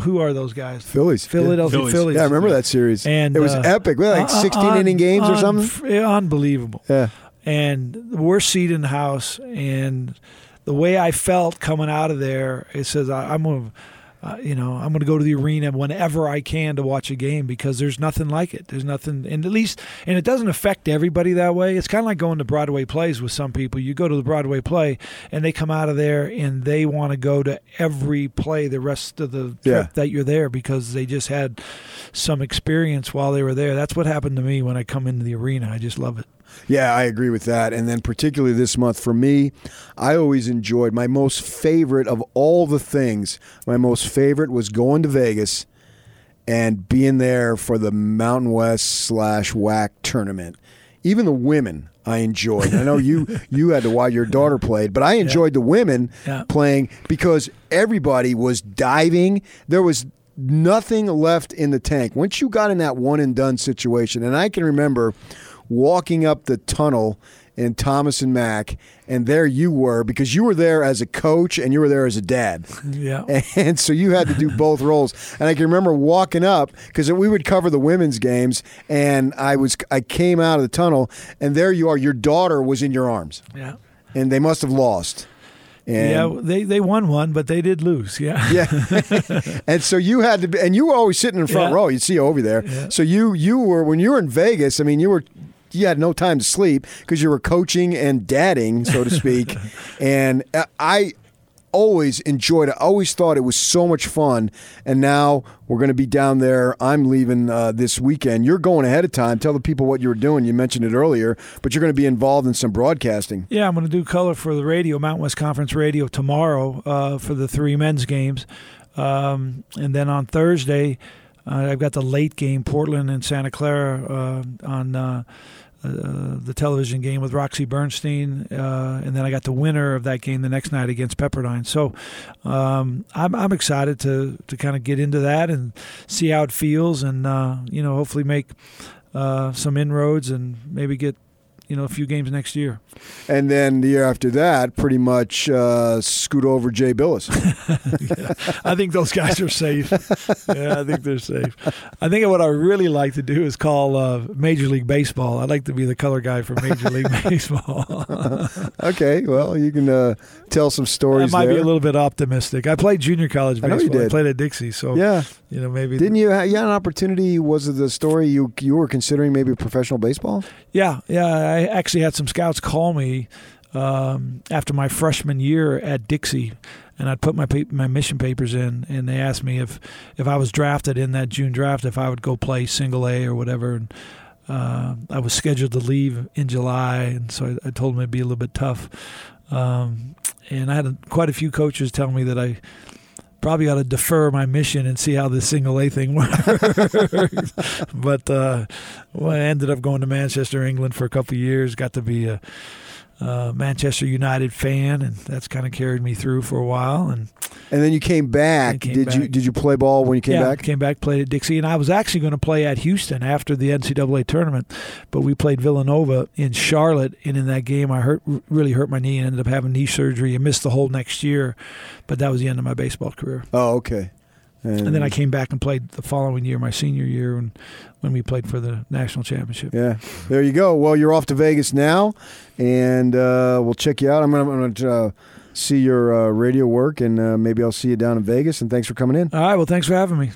who are those guys? Phillies. Philadelphia Phillies. Phillies. Yeah, I remember that series. And it was uh, epic. We had like uh, 16 un- inning games or something. Unbelievable. Yeah. And the worst seat in the house. And the way I felt coming out of there, it says I, I'm going to. Uh, you know, I'm going to go to the arena whenever I can to watch a game because there's nothing like it. There's nothing, and at least, and it doesn't affect everybody that way. It's kind of like going to Broadway plays with some people. You go to the Broadway play, and they come out of there and they want to go to every play the rest of the trip Yeah. that you're there because they just had some experience while they were there. That's what happened to me when I come into the arena. I just love it. Yeah, I agree with that. And then particularly this month for me, I always enjoyed my most favorite of all the things. My most favorite was going to Vegas and being there for the Mountain West slash WAC tournament. Even the women I enjoyed. I know you you had to watch your daughter played, but I enjoyed the women Yeah. playing because everybody was diving. There was nothing left in the tank. Once you got in that one and done situation, and I can remember walking up the tunnel in Thomas and Mack, and there you were because you were there as a coach and you were there as a dad. Yeah. And so you had to do both roles. And I can remember walking up because we would cover the women's games, and I was I came out of the tunnel, and there you are. Your daughter was in your arms, Yeah. and they must have lost. And yeah, they, they won one, but they did lose. Yeah. yeah. and so you had to be, and you were always sitting in front Yeah. row. You'd see over there. Yeah. So you you were when you were in Vegas. I mean, you were you had no time to sleep because you were coaching and dadding, so to speak. and uh, I always enjoyed it. I always thought it was so much fun. And now we're going to be down there. I'm leaving uh, this weekend. You're going ahead of time. Tell the people what you were doing. You mentioned it earlier, but you're going to be involved in some broadcasting. Yeah, I'm going to do color for the radio, Mountain West Conference Radio tomorrow uh, for the three men's games, um, and then on Thursday, Uh, I've got the late game, Portland and Santa Clara, uh, on uh, uh, the television game with Roxy Bernstein, uh, and then I got the winner of that game the next night against Pepperdine. So um, I'm, I'm excited to to kind of get into that and see how it feels, and uh, you know hopefully make uh, some inroads and maybe get you know a few games next year. And then the year after that, pretty much uh, scoot over Jay Bilas. yeah, I think those guys are safe. yeah, I think they're safe. I think what I really like to do is call uh, Major League Baseball. I'd like to be the color guy for Major League Baseball. okay, well, you can uh, tell some stories. That might there. be a little bit optimistic. I played junior college baseball. I, know you did. I played at Dixie, so yeah, you know maybe didn't you? Have, you had an opportunity? Was it the story you you were considering maybe professional baseball? Yeah, yeah. I actually had some scouts call me um, after my freshman year at Dixie, and I'd put my my mission papers in, and they asked me if if I was drafted in that June draft, if I would go play single A or whatever. And uh, I was scheduled to leave in July, and so I, I told them it'd be a little bit tough. Um, and I had quite a few coaches tell me that I probably ought to defer my mission and see how this single A thing works. but uh, well, I ended up going to Manchester, England for a couple years. Got to be a uh, Manchester United fan, and that's kind of carried me through for a while. And and then you came back. Came did back. you did you play ball when you came yeah, back? Came back, played at Dixie, and I was actually going to play at Houston after the NCAA tournament, but we played Villanova in Charlotte, and in that game I hurt really hurt my knee and ended up having knee surgery and missed the whole next year. But that was the end of my baseball career. Oh, okay. And, and, then I came back and played the following year, my senior year, when when we played for the national championship. Yeah, there you go. Well, you're off to Vegas now, and uh, we'll check you out. I'm going to uh, see your uh, radio work, and uh, maybe I'll see you down in Vegas. And thanks for coming in. All right. Well, thanks for having me.